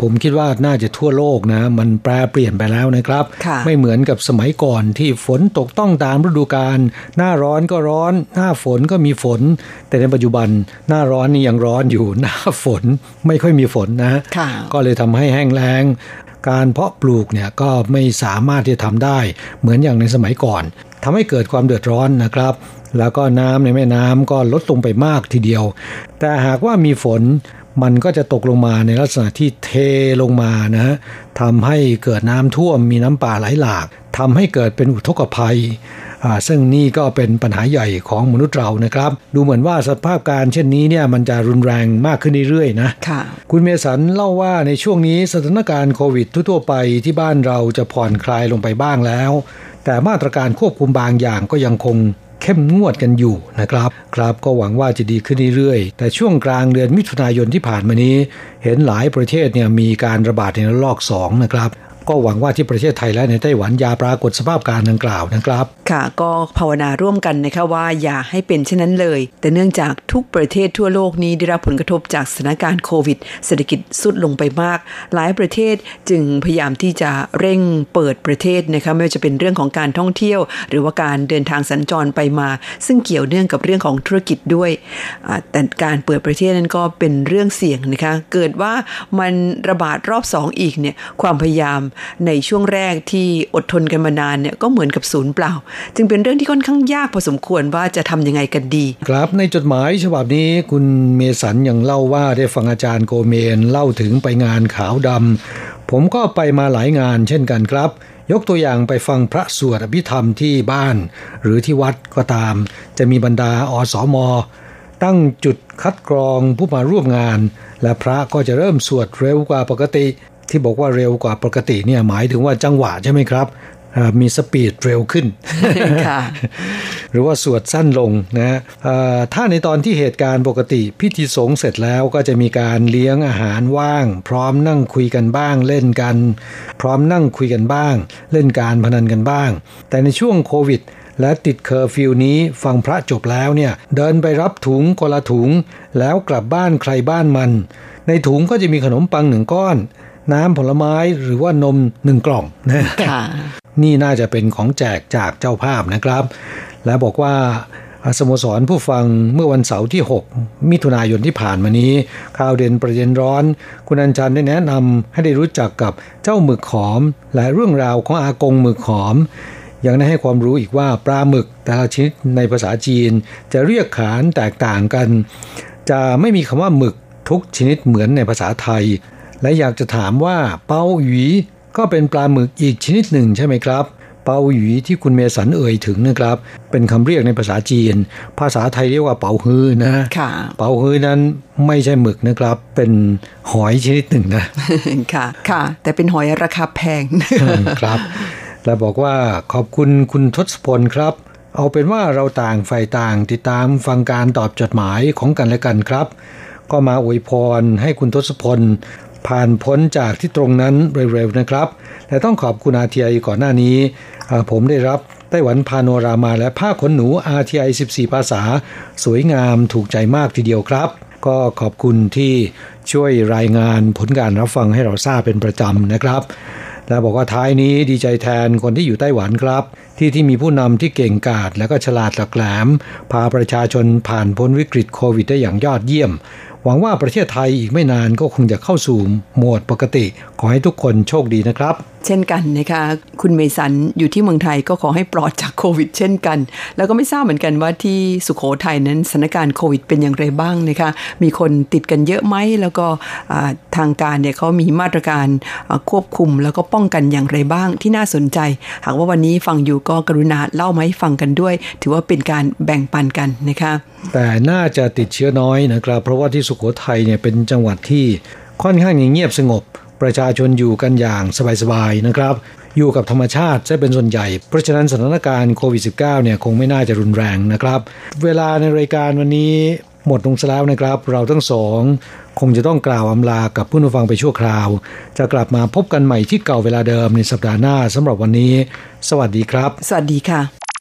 ผมคิดว่าน่าจะทั่วโลกนะมันแปรเปลี่ยนไปแล้วนะครับ ไม่เหมือนกับสมัยก่อนที่ฝนตกต้องตามฤดูกาลหน้าร้อนก็ร้อน หน้าฝนก็มีฝน แต่ในปัจจุบันหน้าร้อนนี่ยังร้อนอยู่หน้าฝนไม่ค่อยมีฝนนะ ก็เลยทำให้แห้งแล้ง การเพาะปลูกเนี่ยก็ไม่สามารถที่จะทำได้เหมือนอย่างในสมัยก่อนทำให้เกิดความเดือดร้อนนะครับ แล้วก็น้ำในแม่น้ำก็ลดลงไปมากทีเดียว แต่หากว่ามีฝนมันก็จะตกลงมาในลักษณะที่เทลงมานะทำให้เกิดน้ำท่วมมีน้ำป่าไหลหลากทำให้เกิดเป็นอุทกภัย ซึ่งนี่ก็เป็นปัญหาใหญ่ของมนุษย์เรานะครับ ดูเหมือนว่าสภาพการเช่นนี้เนี่ยมันจะรุนแรงมากขึ้นเรื่อยๆนะค่ะคุณเมสันเล่าว่าในช่วงนี้สถานการณ์โควิดทั่วไปที่บ้านเราจะผ่อนคลายลงไปบ้างแล้ว แต่มาตรการควบคุมบางอย่างก็ยังคงเข้มงวดกันอยู่นะครับ ครับก็หวังว่าจะดีขึ้นเรื่อยๆ แต่ช่วงกลางเดือนมิถุนายนที่ผ่านมานี้ เห็นหลายประเทศเนี่ยมีการระบาดในระลอกสองนะครับ ก็หวังว่าที่ประเทศไทยและในไต้หวันยาปรากฏสภาพการดังกล่าวนะครับ ค่ะก็ภาวนาร่วมกันนะคะว่าอย่าให้เป็นเช่นนั้นเลย แต่เนื่องจากทุกประเทศทั่วโลกนี้ได้รับผลกระทบจากสถานการณ์โควิด เศรษฐกิจสุดลงไปมาก หลายประเทศจึงพยายามที่จะเร่งเปิดประเทศนะคะไม่ว่าจะเป็นเรื่องของการท่องเที่ยว หรือว่าการเดินทางสัญจรไปมา ซึ่งเกี่ยวเนื่องกับเรื่องของธุรกิจด้วย แต่การเปิดประเทศนั้นก็เป็นเรื่องเสี่ยงนะคะเกิดว่ามันระบาดรอบสองอีกเนี่ยความพยายามในช่วงแรกที่อดทนกันมานานเนี่ยก็เหมือนกับศูนย์เปล่า จึงเป็นเรื่องที่ค่อนข้างยากพอสมควรว่าจะทำยังไงกันดี ครับในจดหมายฉบับนี้คุณเมสันยังเล่าว่าได้ฟังอาจารย์โกเมนเล่าถึงไปงานขาวดำผมก็ไปมาหลายงานเช่นกันครับยกตัวอย่างไปฟังพระสวดอภิธรรมที่บ้าน หรือที่วัดก็ตาม จะมีบรรดาอสอมอตั้งจุดคัดกรองผู้มาร่วมงาน และพระก็จะเริ่มสวดเร็วกว่าปกติ ที่บอกว่าเร็วกว่าปกติเนี่ยหมายถึงว่าจังหวะใช่ไหมครับมีสปีดเร็วขึ้น หรือว่าสวดสั้นลงนะถ้าในตอนที่เหตุการณ์ปกติพิธีสงฆ์เสร็จแล้วก็จะมีการเลี้ยงอาหารว่าง พร้อมนั่งคุยกันบ้าง เล่นกัน พร้อมนั่งคุยกันบ้าง เล่นการพนันกันบ้าง แต่ในช่วงโควิด และติดเคอร์ฟิวนี้ฟังพระจบแล้วเนี่ยเดินไปรับถุงคนละถุง แล้วกลับบ้านใครบ้านมัน ในถุงก็จะมีขนมปังหนึ่งก้อน น้ำผลไม้หรือว่านมหนึ่งกล่องนะนี่น่าจะเป็นของแจกจากเจ้าภาพนะครับ และบอกว่าสโมสรผู้ฟังเมื่อวันเสาร์ที่ 6 มิถุนายนที่ผ่านมานี้ข่าวเด่นประเด็นร้อน คุณอัญชันได้แนะนำให้ได้รู้จักกับเจ้าหมึกขอม และเรื่องราวของอากงหมึกขอม ยังได้ให้ความรู้อีกว่าปลาหมึกแต่ละชนิดในภาษาจีน จะเรียกขานแตกต่างกัน จะไม่มีคำว่าหมึกทุกชนิดเหมือนในภาษาไทย และอยากจะถามว่าเปาหยีก็เป็นปลาหมึกอีกชนิดหนึ่งใช่ไหมครับ เปาหยีที่คุณเมสันเอ่ยถึงนะครับ เป็นคำเรียกในภาษาจีน ภาษาไทยเรียกว่าเปาฮือนะเปาฮือนั้นไม่ใช่หมึกนะครับ เป็นหอยชนิดหนึ่งนะค่ะค่ะ แต่เป็นหอยราคาแพงครับ และบอกว่าขอบคุณคุณทศพลครับเอาเป็นว่าเราต่างฝ่ายต่างติดตามฟังการตอบจดหมายของกันและกันครับ ก็มาอวยพรให้คุณทศพล ผ่านพ้นจากที่ตรงนั้นเร็วๆนะครับแต่ต้องขอบคุณ RTI ก่อนหน้านี้ ผมได้รับไต้หวันพาโนรามาและผ้าขนหนู RTI 14 ภาษา สวยงามถูกใจมากทีเดียวครับ ก็ขอบคุณที่ช่วยรายงานผลการรับฟังให้เราทราบเป็นประจำนะครับ และบอกว่าท้ายนี้ดีใจแทนคนที่อยู่ไต้หวันครับที่ที่มีผู้นำที่เก่งกาจและก็ฉลาดหลักแหลม พาประชาชนผ่านพ้นวิกฤตโควิดได้อย่างยอดเยี่ยม หวังว่าประเทศไทยอีกไม่นานก็คงจะเข้าสู่โหมดปกติ ขอให้ทุกคนโชคดีนะครับ เช่นกันนะคะ คุณเมสันอยู่ที่เมืองไทยก็ขอให้ปลอดจากโควิด เช่นกัน แล้วก็ไม่ทราบเหมือนกันว่าที่สุขโขทัยนั้นสถานการณ์โควิด เป็นอย่างไรบ้างนะคะ มีคนติดกันเยอะไหมแล้วก็ทางการเนี่ยเขามีมาตรการควบคุมแล้วก็ป้องกันอย่างไรบ้างที่น่าสนใจ หากว่าวันนี้ฟังอยู่ก็กรุณาเล่ามาให้ฟังกันด้วย ถือว่าเป็นการแบ่งปันกันนะคะแต่น่าจะติดเชื้อน้อยนะครับ เพราะว่าที่สุขโขทัยเนี่ยเป็นจังหวัดที่ค่อนข้างเงียบสงบ ประชาชนอยู่กันอย่างสบายๆนะครับ อยู่กับธรรมชาติจะเป็นส่วนใหญ่ เพราะฉะนั้นสถานการณ์โควิด -19 เนี่ยคงไม่น่าจะรุนแรงนะครับ เวลาในรายการวันนี้หมดลงแล้วนะครับ เราทั้งสอง คงจะต้องกล่าวอำลากับผู้นฟังไปชั่วคราว จะกลับมาพบกันใหม่ที่เก่าเวลาเดิมในสัปดาห์หน้าสำหรับวันนี้ สวัสดีครับ สวัสดีค่ะ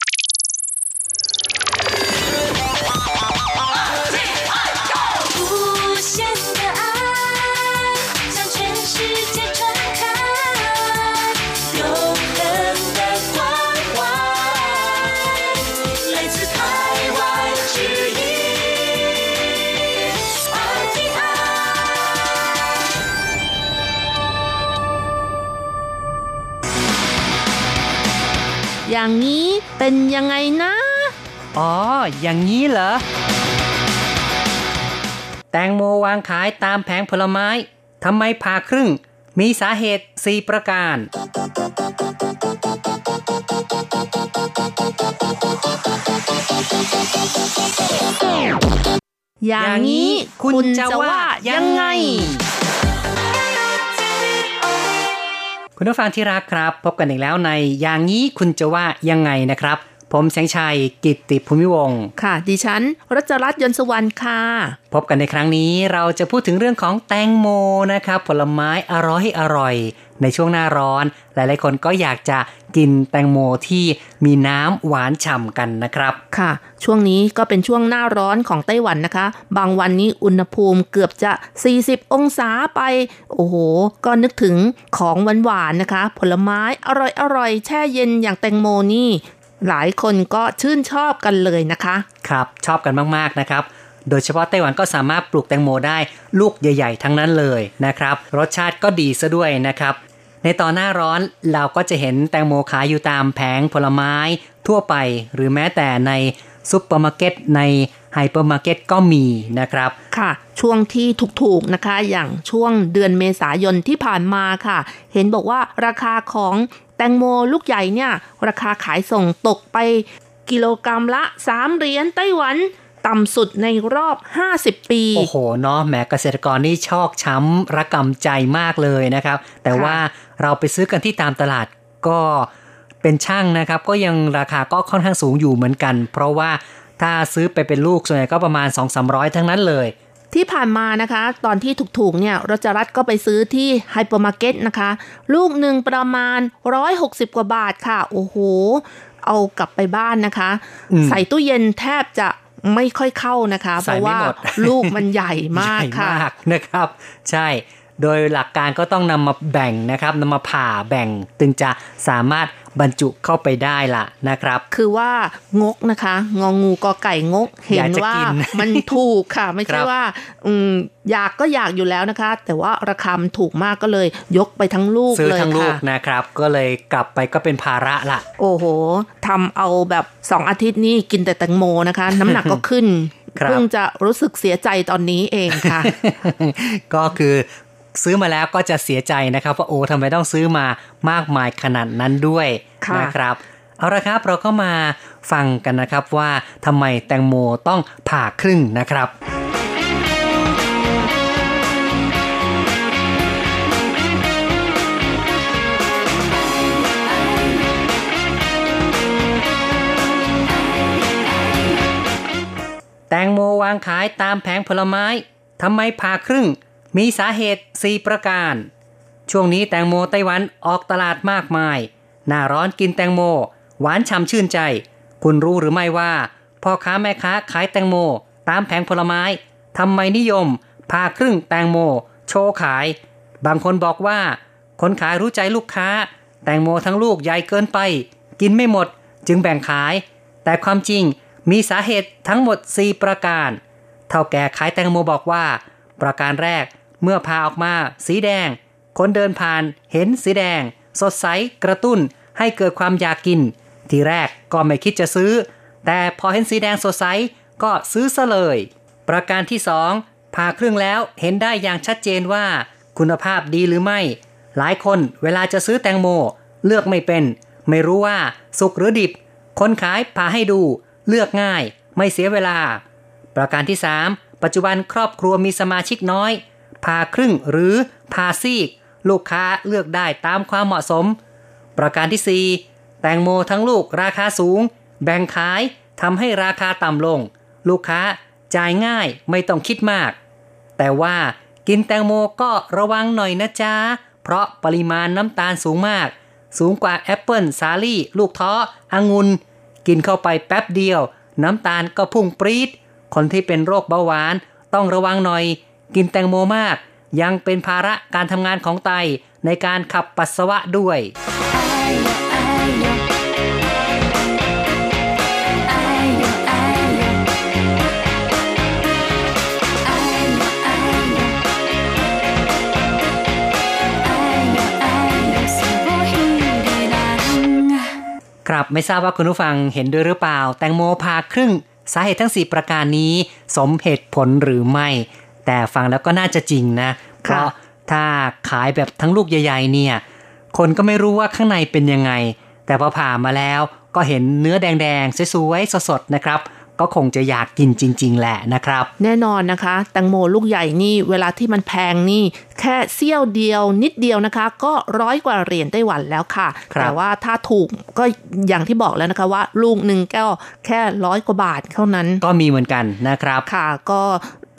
ออย่างนี้เหรอ แตงโมวางขายตามแผงผลไม้ทำไมผ่าครึ่ง มีสาเหตุ 4 ประการ อย่างนี้คุณจะว่ายังไง คุณผู้ฟังที่รักครับ พบกันอีกแล้วในอย่างนี้คุณจะว่ายังไงนะครับ ผมแสงชัยกิตติภูมิวงศ์ค่ะ ดิฉันรัชรัตน์ยนต์สวรรค์ค่ะ พบกันในครั้งนี้เราจะพูดถึงเรื่องของแตงโมนะครับ ผลไม้อร่อยอร่อย ในช่วงหน้าร้อน หลายๆคนก็อยากจะกินแตงโมที่มีน้ำหวานฉ่ำกันนะครับค่ะ ช่วงนี้ก็เป็นช่วงหน้าร้อนของไต้หวันนะคะ บางวันนี้อุณหภูมิเกือบจะ 40 องศาไป โอ้โห ก็นึกถึงของหวานๆนะคะ ผลไม้อร่อยๆแช่เย็นอย่างแตงโมนี่ หลายคนก็ชื่นชอบกันเลยนะคะ ครับ ชอบกันมากๆนะครับ โดยเฉพาะไต้หวันก็สามารถปลูกแตงโมได้ลูกใหญ่ ๆ ทั้งนั้นเลยนะครับ รสชาติก็ดีซะด้วยนะครับ ในตอนหน้าร้อนเราก็จะเห็นแตงโมขายอยู่ตามแผงผลไม้ทั่วไป หรือแม้แต่ในซุปเปอร์มาร์เก็ตในไฮเปอร์มาร์เก็ตก็มีนะครับ ค่ะ ช่วงที่ถูกๆนะคะ อย่างช่วงเดือนเมษายนที่ผ่านมาค่ะ เห็นบอกว่าราคาของแตงโมลูกใหญ่เนี่ย ราคาขายส่งตกไปกิโลกรัมละ 3 เหรียญไต้หวันต่ำสุดในรอบ 50 ปี โอ้โห เนาะแหมเกษตรกรนี่ชอกช้ำระกำใจมากเลยนะครับ แต่ค่ะว่าเราไปซื้อกันที่ตามตลาดก็เป็นช่างนะครับ ก็ยังราคาก็ค่อนข้างสูงอยู่เหมือนกัน เพราะว่าถ้าซื้อไปเป็นลูกส่วนใหญ่ก็ประมาณ 2-300 ทั้งนั้นเลย ที่ผ่านมานะคะ ตอนที่ถูกๆเนี่ยรจรัสก็ไปซื้อที่ไฮเปอร์มาร์เก็ตนะคะ ลูกหนึ่งประมาณ 160 กว่าบาทค่ะ โอ้โห เอากลับไปบ้านนะคะอืมใส่ตู้เย็นแทบจะไม่ค่อยเข้านะคะ เพใส่ราะไม่ว่าหมดลูกมันใหญ่มากใหญ่ค่ะมากนะครับ ใช่ โดยหลักการก็ต้องนำมาแบ่งนะครับนำมาผ่าแบ่งจึงจะสามารถบรรจุเข้าไปได้ล่ะนะครับ คือว่างกนะคะ งองูกอไก่งก เห็อยานกจะว่ากินมันถูกค่ะ ไม่คใช่รับว่าอืมอยากก็อยากอยู่แล้วนะคะ แต่ว่าราคามันถูกมากก็เลย ยกไปทั้งลูกซื้อเลยทั้งลูกค่ะนะครับ ก็เลยกลับไปก็เป็นภาระละโอ้โหทำเอาแบบสองอาทิตย์นี่กินแต่แตงโมนะคะ น้ำหนักก็ขึ้นครับเพิ่งจะรู้สึกเสียใจตอนนี้เองค่ะ ก็คือ ซื้อมาแล้วก็จะเสียใจนะครับว่าโอ้ทำไมต้องซื้อมามากมายขนาดนั้นด้วยค่ะนะครับเอาละครับเราก็มาฟังกันนะครับว่าทำไมแตงโมต้องผ่าครึ่งนะครับแตงโมวางขายตามแผงผลไม้ทำไมผ่าครึ่ง มีสาเหตุ 4 ประการ ช่วงนี้แตงโมไต้หวันออกตลาดมากมาย หน้าร้อนกินแตงโม หวานฉ่ำชื่นใจ คุณรู้หรือไม่ว่า พ่อค้าแม่ค้าขายแตงโม ตามแผงผลไม้ทำไมนิยมผ่าครึ่งแตงโม โชว์ขาย บางคนบอกว่า คนขายรู้ใจลูกค้า แตงโมทั้งลูกใหญ่เกินไป กินไม่หมดจึงแบ่งขาย แต่ความจริงมีสาเหตุทั้งหมด 4 ประการ เท่าแก่ขายแตงโมบอกว่า ประการแรก เมื่อพาออกมาสีแดง คนเดินผ่านเห็นสีแดง สดใสกระตุ้นให้เกิดความอยากกิน ทีแรกก็ไม่คิดจะซื้อ แต่พอเห็นสีแดงสดใสก็ซื้อซะเลย ประการที่สองผ่าครึ่งแล้วเห็นได้อย่างชัดเจนว่า คุณภาพดีหรือไม่ หลายคนเวลาจะซื้อแตงโม เลือกไม่เป็น ไม่รู้ว่าสุกหรือดิบ คนขายผ่าให้ดู เลือกง่าย ไม่เสียเวลา ประการที่ 3 ปัจจุบันครอบครัวมีสมาชิกน้อย ผ่าครึ่งหรือผ่าซีก ลูกค้าเลือกได้ตามความเหมาะสม ประการที่ 4 แตงโมทั้งลูกราคาสูง แบ่งขายทำให้ราคาต่ำลง ลูกค้าจ่ายง่ายไม่ต้องคิดมาก แต่ว่ากินแตงโมก็ระวังหน่อยนะจ๊ะ เพราะปริมาณน้ำตาลสูงมาก สูงกว่าแอปเปิลสาลี่ ลูกท้อองุ่นกินเข้าไปแป๊บเดียว น้ำตาลก็พุ่งปรี๊ดคนที่เป็นโรคเบาหวานต้องระวังหน่อย กินแตงโมมาก ยังเป็นภาระการทำงานของไตในการขับปัสสาวะด้วยครับไม่ทราบว่าคุณผู้ฟังเห็นด้วยหรือเปล่า แตงโมพาครึ่งสาเหตุทั้ง 4 ประการนี้ สมเหตุผลหรือไม่ แต่ฟังแล้วก็น่าจะจริงนะ เพราะถ้าขายแบบทั้งลูกใหญ่ ๆ เนี่ย คนก็ไม่รู้ว่าข้างในเป็นยังไง แต่พอผ่ามาแล้วก็เห็นเนื้อแดงๆสวยๆสดๆนะครับ ก็คงจะอยากกินจริง ๆ แหละนะครับ แน่นอนนะคะ แตงโมลูกใหญ่นี่เวลาที่มันแพงนี่ แค่เสี้ยวเดียวนิดเดียวนะคะ ก็ร้อยกว่าเหรียญไต้หวันแล้วค่ะครับแต่ว่าถ้าถูกก็อย่างที่บอกแล้วนะคะว่า ลูกหนึ่งก็แค่ร้อยกว่าบาทเท่านั้น ก็มีเหมือนกันนะครับค่ะ ก็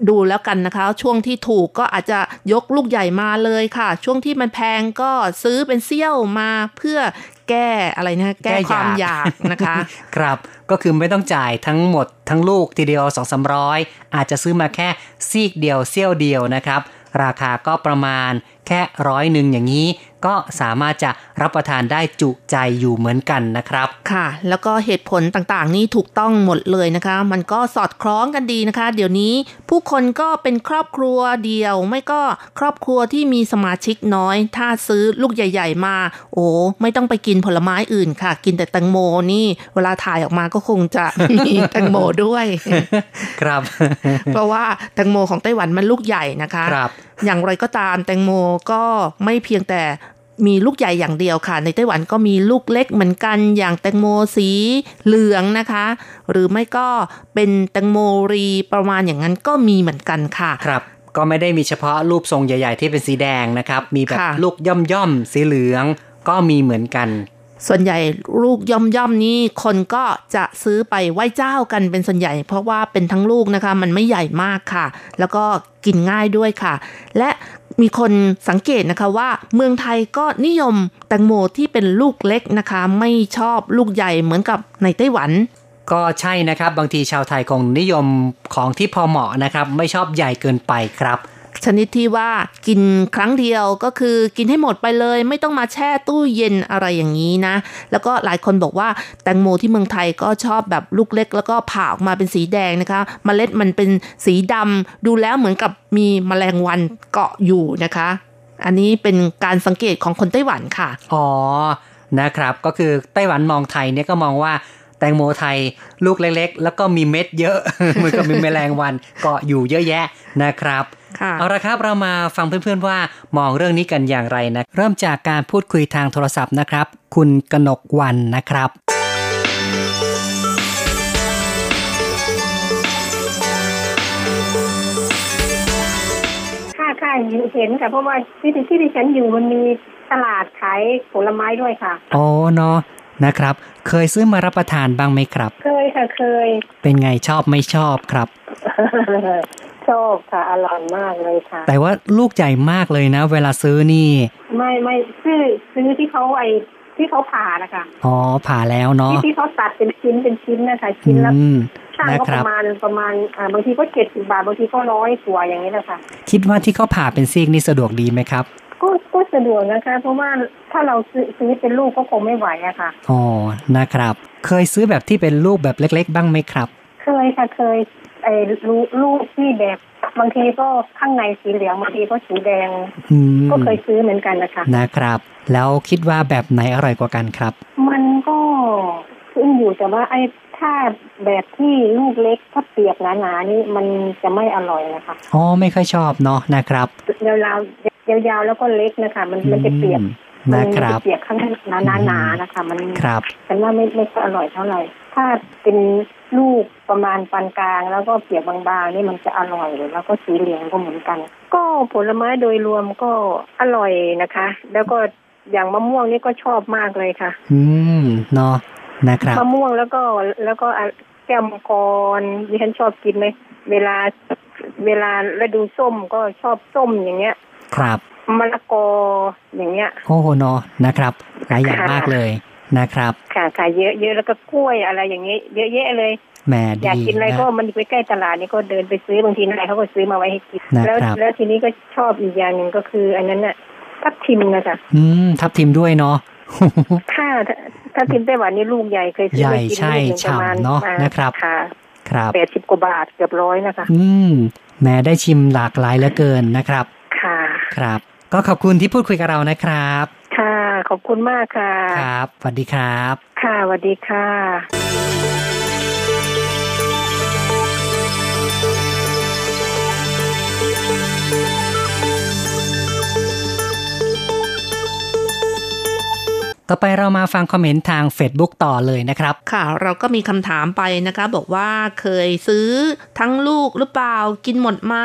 ดูแล้วกันนะคะ ช่วงที่ถูกก็อาจจะยกลูกใหญ่มาเลยค่ะ ช่วงที่มันแพงก็ซื้อเป็นเซี่ยวมาเพื่อแก้อะไรนะแก้ความอยากนะคะ ครับก็คือไม่ต้องจ่ายทั้งหมดทั้งลูกทีเดียว2องสามร้อยอาจจะซื้อมาแค่ซีกเดียวเซี่ยวเดียวนะครับ ราคาก็ประมาณ แค่ร้อยหนึ่งอย่างนี้ ก็สามารถจะรับประทานได้จุใจอยู่เหมือนกันนะครับ ค่ะ แล้วก็เหตุผลต่างๆ นี่ถูกต้องหมดเลยนะคะ มันก็สอดคล้องกันดีนะคะ เดี๋ยวนี้ผู้คนก็เป็นครอบครัวเดียว ไม่ก็ครอบครัวที่มีสมาชิกน้อย ถ้าซื้อลูกใหญ่ ๆ มา โอ้ไม่ต้องไปกินผลไม้อื่นค่ะ กินแต่แตงโมนี่ เวลาถ่ายออกมาก็คงจะมีแตงโมด้วย ครับ เพราะว่าแตงโมของไต้หวันมันลูกใหญ่นะคะครับอย่างไรก็ตามแตงโมก็ไม่เพียงแต่มีลูกใหญ่อย่างเดียวค่ะ ในไต้หวันก็มีลูกเล็กเหมือนกันอย่างแตงโมสีเหลืองนะคะ หรือไม่ก็เป็นแตงโมรีประมาณอย่างนั้นก็มีเหมือนกันค่ะครับ ก็ไม่ได้มีเฉพาะรูปทรงใหญ่ ๆ ที่เป็นสีแดงนะครับ มีแบบค่ะลูกย่อมๆสีเหลืองก็มีเหมือนกัน ส่วนใหญ่ลูกย่อมย่อมๆนี่คนก็จะซื้อไปไหว้เจ้ากันเป็นส่วนใหญ่ เพราะว่าเป็นทั้งลูกนะคะ มันไม่ใหญ่มากค่ะ แล้วก็กินง่ายด้วยค่ะ และมีคนสังเกตนะคะว่าเมืองไทยก็นิยมแตงโมที่เป็นลูกเล็กนะคะ ไม่ชอบลูกใหญ่เหมือนกับในไต้หวันก็ใช่นะครับ บางทีชาวไทยคงนิยมของที่พอเหมาะนะครับ ไม่ชอบใหญ่เกินไปครับ ชนิดที่ว่ากินครั้งเดียวก็คือกินให้หมดไปเลย ไม่ต้องมาแช่ตู้เย็นอะไรอย่างนี้นะ แล้วก็หลายคนบอกว่าแตงโมที่เมืองไทยก็ชอบแบบลูกเล็ก แล้วก็ผ่าออกมาเป็นสีแดงนะคะเมล็ดมันเป็นสีดำดูแล้วเหมือนกับมีแมลงวันเกาะอยู่นะคะ อันนี้เป็นการสังเกตของคนไต้หวันค่ะ อ๋อนะครับก็คือไต้หวันมองไทยเนี่ยก็มองว่า ตงโมไทยลูกเล็กๆ แล้วก็มีเม็ดเยอะเหมือนกับมีแมลงวันเกาะอยู่เยอะแยะนะครับค่ะเอาละครับเรามาฟังเพื่อนๆว่ามองเรื่องนี้กันอย่างไรนะ เริ่มจากการพูดคุยทางโทรศัพท์นะครับ คุณกนกวันนะครับค่ะค่ะเห็นเห็นค่ะเพราะว่าที่ที่ที่ดิฉันอยู่มันมีตลาดขายผลไม้ด้วยค่ะ อ๋อเนาะ นะครับ เคยซื้อมารับประทานบ้างไหมครับ เคยค่ะเคย เป็นไงชอบไม่ชอบครับ ชอบค่ะอร่อยมากเลยค่ะ แต่ว่าลูกใหญ่มากเลยนะ เวลาซื้อนี่ ไม่ไม่ซื้อซื้อที่เขาไอที่เขาผ่านะคะอ๋อผ่าแล้วเนาะที่ที่เขาตัดเป็นชิ้นเป็นชิ้นนะคะชิ้นละอืมช่างนะก็คปรับระมาณประมาณอ่าบางทีก็เจ็ดสิบาทบางทีก็ร้อยกว่าอย่างนี้นะคะคิดว่าที่เขาผ่าเป็นซีกนี่สะดวกดีไหมครับ ก็ก็สะดวกนะคะ เพราะว่าถ้าเราซื้อซื้อเป็นลูกก็คงไม่ไหวอะค่ะอ๋อนะครับ เคยซื้อแบบที่เป็นรูปแบบเล็ก ๆ บ้างไหมครับ เคยค่ะเคยไอ้ลูลูกที่แบบบางทีก็ข้างในสีเหลืองบางทีก็สีแดงอืมก็เคยซื้อเหมือนกันนะคะนะครับ แล้วคิดว่าแบบไหนอร่อยกว่ากันครับ มันก็ขึ้นอยู่แต่ว่าไอ้ถ้าแบบที่ลูกเล็กถ้าเปียกหนาๆนี่มันจะไม่อร่อยนะคะอ๋อไม่ค่อยชอบเนาะนะครับยาวๆ ยาวๆแล้วก็เล็กนะคะ มันมันจะเปียกอืมมันะครับเปียกข้างหนาๆหนาๆนะคะ มันครับฉันว่าไม่ไม่ค่อยอร่อยเท่าไหร่ ถ้าเป็นลูกประมาณปานกลาง แล้วก็เปียกบางๆนี่มันจะอร่อยแล้วก็สีเหลืองก็เหมือนกัน ก็ผลไม้โดยรวมก็อร่อยนะคะ แล้วก็อย่างมะม่วงนี่ก็ชอบมากเลยค่ะ อืมเนาะนะครับมะม่วงแล้วก็แล้วก็อะแก้วมังกรดิฉันชอบกินเลยเวลาเวลาฤดูส้มก็ชอบส้มอย่างเงี้ย ครับมะละกออย่างเงี้ยโอ้โหเนาะนะครับหลายอย่างค่ะมากเลยนะครับ ค่ะค่ะเยอะเยอะแล้วก็กล้วยอะไรอย่างเงี้ยเยอะแยะเลยแหมอยากดีกินอะไรนะก็มันไปใกล้ตลาดนี่ก็เดินไปซื้อบางทีนายเขาก็ซื้อมาไว้ให้กินนะครับแล้วแล้วทีนี้ก็ชอบอีกอย่างหนึ่งก็คือ อันนั้นน่ะทับทิมนะคะอืมทับทิมด้วยเนาะค่ะทับทิมไต้หวันนี่ลูกใหญ่เคยซื้อมากินใหญ่ใช่ลูกหนึ่งประมาณฉ่ำเนอะมานะครับค่ะครับแปดสิบกว่าบาทเกือบร้อยนะคะ อืมแหมได้ชิมหลากหลายเหลือเกินนะครับค่ะ ครับ ก็ขอบคุณที่พูดคุยกับเรานะครับ ค่ะ ขอบคุณมากค่ะ ครับสวัสดีครับ ค่ะสวัสดีค่ะ ต่อไปเรามาฟังคอมเมนต์ทาง Facebook ต่อเลยนะครับ ค่ะ เราก็มีคำถามไปนะคะ บอกว่าเคยซื้อทั้งลูกหรือเปล่า กินหมดไหม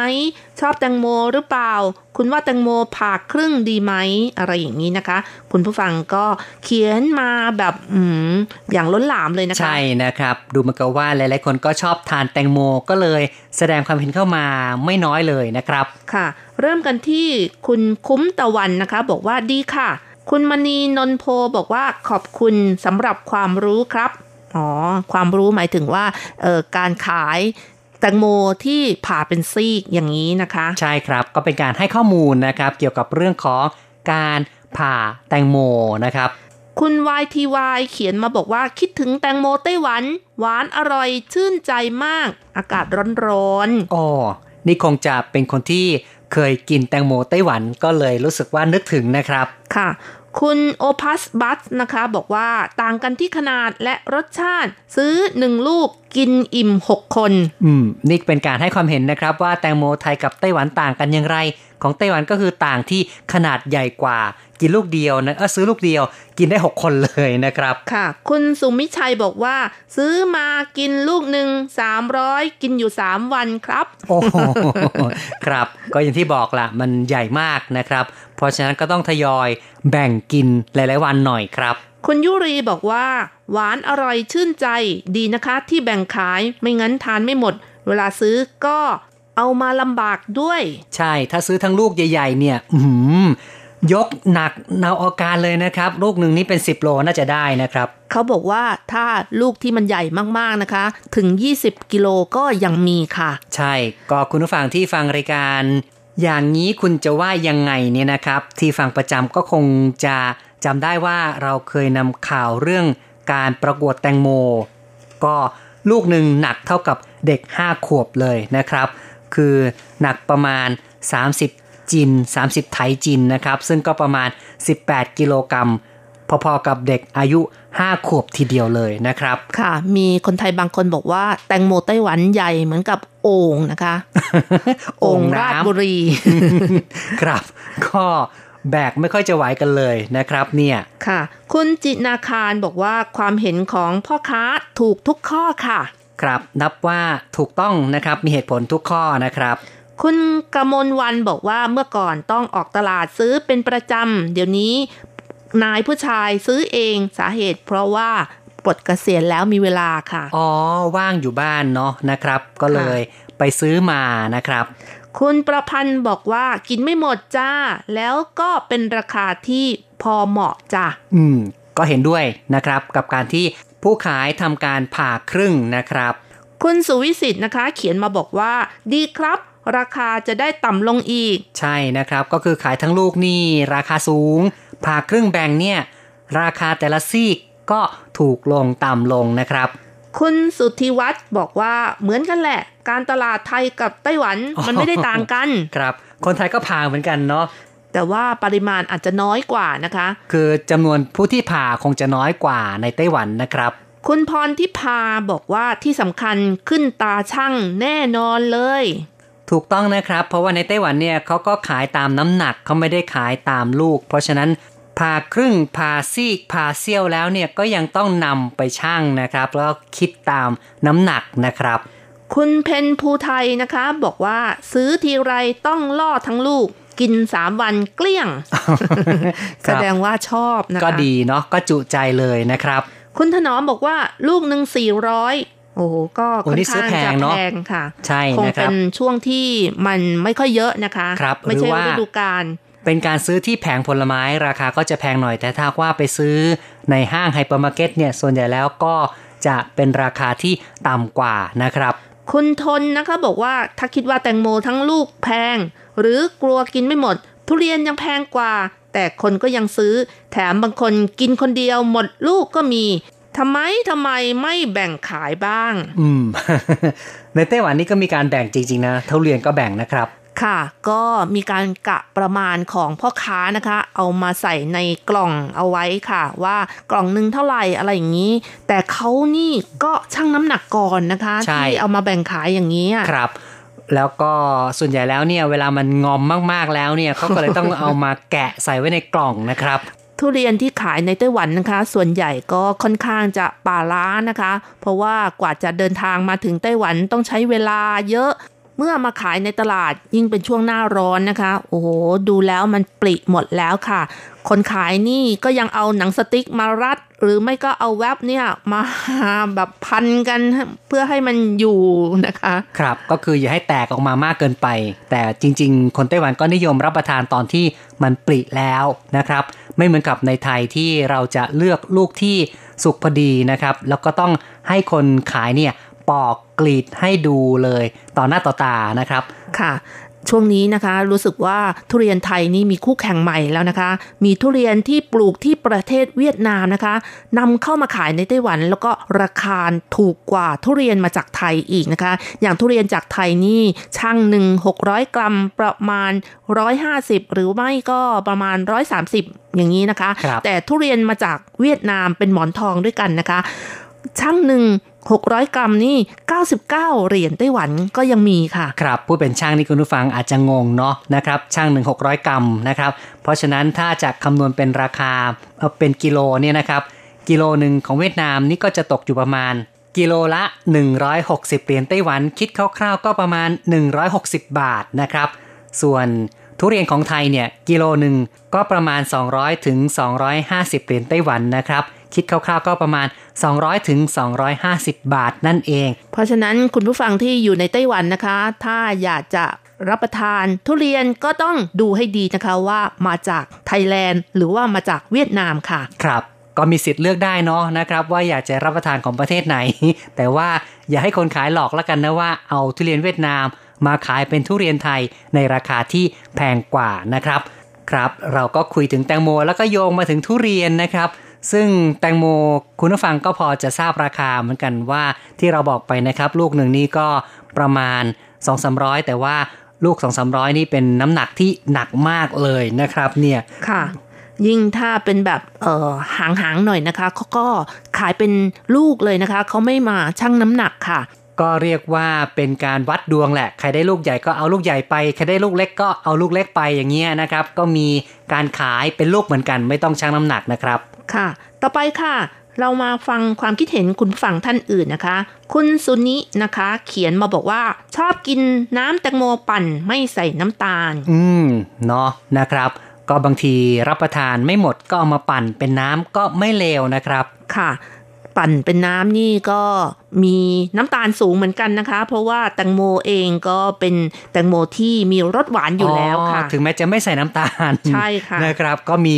ชอบแตงโมหรือเปล่า คุณว่าแตงโมผ่าครึ่งดีไหม อะไรอย่างนี้นะคะ คุณผู้ฟังก็เขียนมาแบบอืมอย่างล้นหลามเลยนะคะ ใช่นะครับ ดูเหมันก็ว่าหลายๆคนก็ชอบทานแตงโมก็เลยแสดงความเห็นเข้ามาไม่น้อยเลยนะครับ ค่ะ เริ่มกันที่คุณคุ้มตะวันนะคะ บอกว่าดีค่ะ คุณมณีนนโพบอกว่าขอบคุณสำหรับความรู้ครับ อ๋อ ความรู้หมายถึงว่าเอ่อการขายแตงโมที่ผ่าเป็นซีกอย่างนี้นะคะ ใช่ครับก็เป็นการให้ข้อมูลนะครับ เกี่ยวกับเรื่องของการผ่าแตงโมนะครับคุณ YTY เขียนมาบอกว่าคิดถึงแตงโมไต้หวัน หวานอร่อยชื่นใจมาก อากาศร้อนอ๋อนี่คงจะเป็นคนที่เคยกินแตงโมไต้หวันก็เลยรู้สึกว่านึกถึงนะครับๆค่ะ คุณโอพัสบัสนะคะบอกว่าต่างกันที่ขนาดและรสชาติ ซื้อหนึ่งลูกกินอิ่ม 6 คน อืม นี่เป็นการให้ความเห็นนะครับว่าแตงโมไทยกับไต้หวันต่างกันอย่างไร ของไต้หวันก็คือต่างที่ขนาดใหญ่กว่า กินลูกเดียวนะเออซื้อลูกเดียว กินได้ 6 คนเลยนะครับ ค่ะ คุณสุมิชัยบอกว่า ซื้อมากินลูกหนึ่ง300 กินอยู่ 3 วันครับ โอ้โหครับ ก็อย่างที่บอกละมันใหญ่มากนะครับ เพราะฉะนั้นก็ต้องทยอยแบ่งกินหลาย ๆ วันหน่อยครับ คุณยุรีบอกว่า หวานอร่อยชื่นใจดีนะคะที่แบ่งขายไม่งั้นทานไม่หมด เวลาซื้อก็เอามาลำบากด้วย ใช่ถ้าซื้อทั้งลูกใหญ่ ๆ เนี่ย อือหือยกหนักเนาอาการเลยนะครับ ลูกหนึ่งนี่เป็น 10 โลน่าจะได้นะครับ เขาบอกว่าถ้าลูกที่มันใหญ่มากๆนะคะ ถึง 20 กิโลก็ยังมีค่ะ ใช่ ก็คุณผู้ฟังที่ฟังรายการ อย่างนี้คุณจะว่ายังไงเนี่ยนะครับ ที่ฟังประจำก็คงจะจำได้ว่าเราเคยนำข่าวเรื่องการประกวดแตงโม ก็ลูกหนึ่งหนักเท่ากับเด็ก 5 ขวบเลยนะครับ คือหนักประมาณ 30 จิน 30 ไถจินนะครับ ซึ่งก็ประมาณ 18 กิโลกรัมพอๆกับเด็กอายุ 5 ขวบทีเดียวเลยนะครับ ค่ะ มีคนไทยบางคนบอกว่า แตงโมไต้หวันใหญ่เหมือนกับโอ่งนะคะโอ่งราชน้ำบุรี ครับ ก็แบกไม่ค่อยจะไหวกันเลยนะครับเนี่ยค่ะ คุณจินาคารบอกว่าความเห็นของพ่อค้าถูกทุกข้อค่ะ ครับนับว่าถูกต้องนะครับมีเหตุผลทุกข้อนะครับ คุณกมลวันบอกว่าเมื่อก่อนต้องออกตลาดซื้อเป็นประจำ เดี๋ยวนี้ นายผู้ชายซื้อเองสาเหตุ เพราะว่าปลดเกษียณแล้วมีเวลาค่ะ อ๋อ ว่างอยู่บ้านเนาะนะครับ ก็เลยไปซื้อมานะครับ คุณประพันธ์บอกว่ากินไม่หมดจ้า แล้วก็เป็นราคาที่พอเหมาะจ้ะอืม ก็เห็นด้วยนะครับกับการที่ผู้ขายทำการผ่าครึ่งนะครับ คุณสุวิสิตนะคะ เขียนมาบอกว่า ดีครับราคาจะได้ต่ำลงอีก ใช่นะครับ ก็คือขายทั้งลูกนี่ราคาสูง ผ่าครึ่งแบ่งเนี่ยราคาแต่ละซีกก็ถูกลงต่ำลงนะครับ คุณสุทธิวัฒน์บอกว่าเหมือนกันแหละ การตลาดไทยกับไต้หวันมันไม่ได้ต่างกันครับ คนไทยก็ผ่าเหมือนกันเนาะแต่ว่าปริมาณอาจจะน้อยกว่านะคะ คือจำนวนผู้ที่ผ่าคงจะน้อยกว่าในไต้หวันนะครับ คุณพรทิพาบอกว่าที่สำคัญขึ้นตาช่างแน่นอนเลย ถูกต้องนะครับ เพราะว่าในไต้หวันเนี่ยเขาก็ขายตามน้ำหนักเขาไม่ได้ขายตามลูก เพราะฉะนั้นผ่าครึ่งผ่าซีกผ่าเซี่ยวแล้วเนี่ยก็ยังต้องนำไปชั่งนะครับ แล้วคิดตามน้ำหนักนะครับ คุณเพนภูไทยนะคะ บอกว่าซื้อทีไรต้องล่อทั้งลูกกินสามวันเกลี้ยง แสดงว่าชอบนะคะก็ดีเนาะก็จุใจเลยนะครับ คุณถนอมบอกว่าลูกหนึ่งสี่ร้อย โอ้โหก็โอ้ค่อนนี่ซื้อข้างแพจะงเนอะแพงค่ะ ใช่คงนะครับเป็นช่วงที่มันไม่ค่อยเยอะนะคะครับไม่ใช่หรือว่าฤดูกาลเป็นการซื้อที่แผงผลไม้ราคาก็จะแพงหน่อยแต่ถ้าว่าไปซื้อในห้างไฮเปอร์มาร์เก็ตเนี่ยส่วนใหญ่แล้วก็จะเป็นราคาที่ต่ำกว่านะครับ คุณทนนะคะบอกว่าถ้าคิดว่าแตงโมทั้งลูกแพง หรือกลัวกินไม่หมด ทุเรียนยังแพงกว่า แต่คนก็ยังซื้อ แถมบางคนกินคนเดียวหมดลูกก็มี ทำไมทำไมไม่แบ่งขายบ้าง อืม ในไต้หวันนี่ก็มีการแบ่งจริง ๆ นะทุเรียนก็แบ่งนะครับค่ะก็มีการกะประมาณของพ่อค้านะคะ เอามาใส่ในกล่องเอาไว้ค่ะ ว่ากล่องหนึ่งเท่าไหร่อะไรอย่างนี้ แต่เขานี่ก็ชั่งน้ำหนักก่อนนะคะใช่ที่เอามาแบ่งขายอย่างนี้อะครับ แล้วก็ส่วนใหญ่แล้วเนี่ยเวลามันงอมมากๆแล้วเนี่ยเขาก็เลยต้องเอามาแกะใส่ไว้ในกล่องนะครับ ทุเรียนที่ขายในไต้หวันนะคะ ส่วนใหญ่ก็ค่อนข้างจะป่าล้านะคะ เพราะว่ากว่าจะเดินทางมาถึงไต้หวันต้องใช้เวลาเยอะ เมื่อมาขายในตลาดยิ่งเป็นช่วงหน้าร้อนนะคะ โอ้โห ดูแล้วมันปลิหมดแล้วค่ะ คนขายนี่ก็ยังเอาหนังสติ๊กมารัด หรือไม่ก็เอาแวบเนี่ยมาแบบพันกันเพื่อให้มันอยู่นะคะ ครับก็คืออย่าให้แตกออกมามากเกินไป แต่จริง ๆ คนไต้หวันก็นิยมรับประทานตอนที่มันปริแล้วนะครับ ไม่เหมือนกับในไทยที่เราจะเลือกลูกที่สุกพอดีนะครับ แล้วก็ต้องให้คนขายเนี่ยปอก กรีดให้ดูเลยต่อหน้าต่อตานะครับ ค่ะช่วงนี้นะคะรู้สึกว่าทุเรียนไทยนี่มีคู่แข่งใหม่แล้วนะคะ มีทุเรียนที่ปลูกที่ประเทศเวียดนามนะคะนำเข้ามาขายในไต้หวัน แล้วก็ราคาถูกกว่าทุเรียนมาจากไทยอีกนะคะ อย่างทุเรียนจากไทยนี่ช่างหนึ่ง600กรัมประมาณ150หรือไม่ก็ประมาณ130อย่างนี้นะคะครับแต่ทุเรียนมาจากเวียดนามเป็นหมอนทองด้วยกันนะคะช่างหนึ่ง 600 กรัมนี่ 99 เหรียญไต้หวันก็ยังมีค่ะ ครับผู้เป็นช่างนี่คุณผู้ฟังอาจจะงงเนาะนะครับช่างหนึ่งหกร้อยกรัมนะครับ เพราะฉะนั้นถ้าจะคำนวณเป็นราคาเอาเป็นกิโลเนี่ยนะครับ กิโลหนึ่งของเวียดนามนี่ก็จะตกอยู่ประมาณ กิโลละ 160 เหรียญไต้หวัน คิดคร่าวๆ ก็ประมาณ 160 บาทนะครับ ส่วนทุเรียนของไทยเนี่ยกิโลหนึ่งก็ประมาณ 200ถึง250 เหรียญไต้หวันนะครับ คิดคร่าวๆก็ประมาณ 200ถึง250 บาทนั่นเอง เพราะฉะนั้นคุณผู้ฟังที่อยู่ในไต้หวันนะคะ ถ้าอยากจะรับประทานทุเรียนก็ต้องดูให้ดีนะคะว่ามาจากไทยแลนด์ หรือว่ามาจากเวียดนามค่ะ ครับก็มีสิทธิ์เลือกได้เนาะนะครับ ว่าอยากจะรับประทานของประเทศไหน แต่ว่าอย่าให้คนขายหลอกแล้วกันนะว่าเอาทุเรียนเวียดนาม มาขายเป็นทุเรียนไทยในราคาที่แพงกว่านะครับ ครับ เราก็คุยถึงแตงโมแล้วก็โยงมาถึงทุเรียนนะครับ ซึ่งแตงโมคุณผู้ฟังก็พอจะทราบราคาเหมือนกันว่าที่เราบอกไปนะครับ ลูกหนึ่งนี่ก็ประมาณ 2 3 0 0 แต่ว่าลูก 2 3 0 0 นี่เป็นน้ำหนักที่หนักมากเลยนะครับเนี่ยค่ะ ยิ่งถ้าเป็นแบบเอ่อหางหางๆหน่อยนะคะเขาก็ขายเป็นลูกเลยนะคะเขาไม่มาชั่งน้ำหนักค่ะ ก็เรียกว่าเป็นการวัดดวงแหละใครได้ลูกใหญ่ก็เอาลูกใหญ่ไปใครได้ลูกเล็กก็เอาลูกเล็กไปอย่างเงี้ยนะครับ ก็มีการขายเป็นลูกเหมือนกัน ไม่ต้องชั่งน้ำหนักนะครับ ค่ะ ต่อไปค่ะ เรามาฟังความคิดเห็นคุณฝั่งท่านอื่นนะคะ คุณสุนินะคะ เขียนมาบอกว่า ชอบกินน้ำแตงโมปั่นไม่ใส่น้ำตาล อืมเนาะนะครับก็บางทีรับประทานไม่หมดก็เอามาปั่นเป็นน้ำก็ไม่เลวนะครับ ค่ะ ปั่นเป็นน้ำนี่ก็มีน้ำตาลสูงเหมือนกันนะคะ เพราะว่าแตงโมเองก็เป็นแตงโมที่มีรสหวานอยู่แล้วค่ะ ถึงแม้จะไม่ใส่น้ำตาลใช่ค่ะนะครับ ก็มี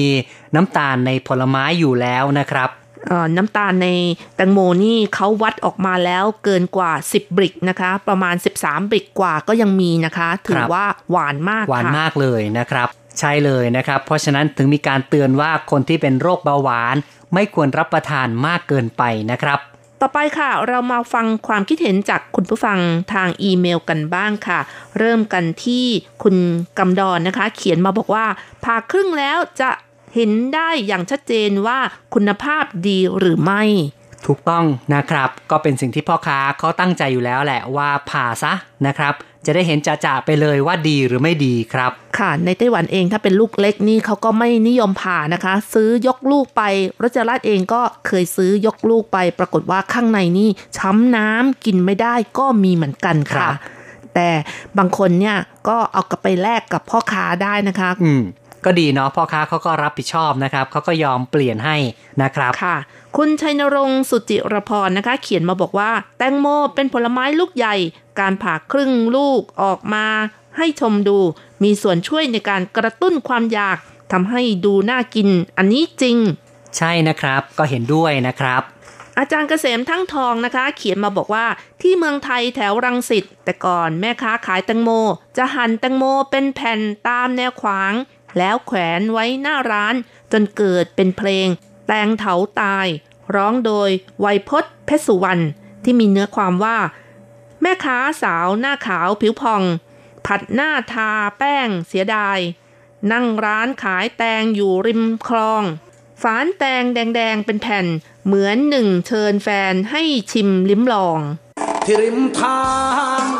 น้ำตาลในผลไม้อยู่แล้วนะครับเอ่อน้ำตาลในแตงโมนี่เขาวัดออกมาแล้วเกินกว่า 10 บริกนะคะ ประมาณ 13 บริกกว่าก็ยังมีนะคะ ถืคอรับว่าหวานมากหวานค่ะมากเลยนะครับ ใช่เลยนะครับ เพราะฉะนั้นถึงมีการเตือนว่าคนที่เป็นโรคเบาหวาน ไม่ควรรับประทานมากเกินไปนะครับ ต่อไปค่ะ เรามาฟังความคิดเห็นจากคุณผู้ฟังทางอีเมลกันบ้างค่ะ เริ่มกันที่คุณกำดอนนะคะ เขียนมาบอกว่าผ่าครึ่งแล้วจะเห็นได้อย่างชัดเจนว่าคุณภาพดีหรือไม่ ถูกต้องนะครับ ก็เป็นสิ่งที่พ่อค้าเขาตั้งใจอยู่แล้วแหละว่าผ่าซะนะครับ จะได้เห็นจ่าๆไปเลยว่าดีหรือไม่ดีครับ ค่ะในไต้หวันเองถ้าเป็นลูกเล็กนี่เขาก็ไม่นิยมผ่านะคะ ซื้อยกลูกไปรัชรัตน์เองก็เคยซื้อยกลูกไป ปรากฏว่าข้างในนี่ช้ำน้ำกินไม่ได้ก็มีเหมือนกันครัค่ะบแต่บางคนเนี่ยก็เอากลับไปแลกกับพ่อค้าได้นะคะอืม ก็ดีเนาะพ่อค้าเขาก็รับผิดชอบนะครับเขาก็ยอมเปลี่ยนให้นะครับค่ะ คุณชัยนรงค์สุจิรพรนะคะ เขียนมาบอกว่า แตงโมเป็นผลไม้ลูกใหญ่ การผ่าครึ่งลูกออกมาให้ชมดู มีส่วนช่วยในการกระตุ้นความอยากทำให้ดูน่ากิน อันนี้จริง ใช่นะครับก็เห็นด้วยนะครับอาจารย์เกษมทั้งทองนะคะ เขียนมาบอกว่าที่เมืองไทยแถวรังสิตแต่ก่อนแม่ค้าขายแตงโม จะหั่นแตงโมเป็นแผ่นตามแนวขวาง แล้วแขวนไว้หน้าร้านจนเกิดเป็นเพลง แตงเถาตาย ร้องโดยไวยพจน์เพชรสุวรรณที่มีเนื้อความว่า แม่ค้าสาวหน้าขาวผิวพอง ผัดหน้าทาแป้งเสียดาย นั่งร้านขายแตงอยู่ริมคลองฝานแตงแดงๆเป็นแผ่นเหมือนหนึ่งเชิญแฟนให้ชิมลิ้มลอง ที่ริมทาง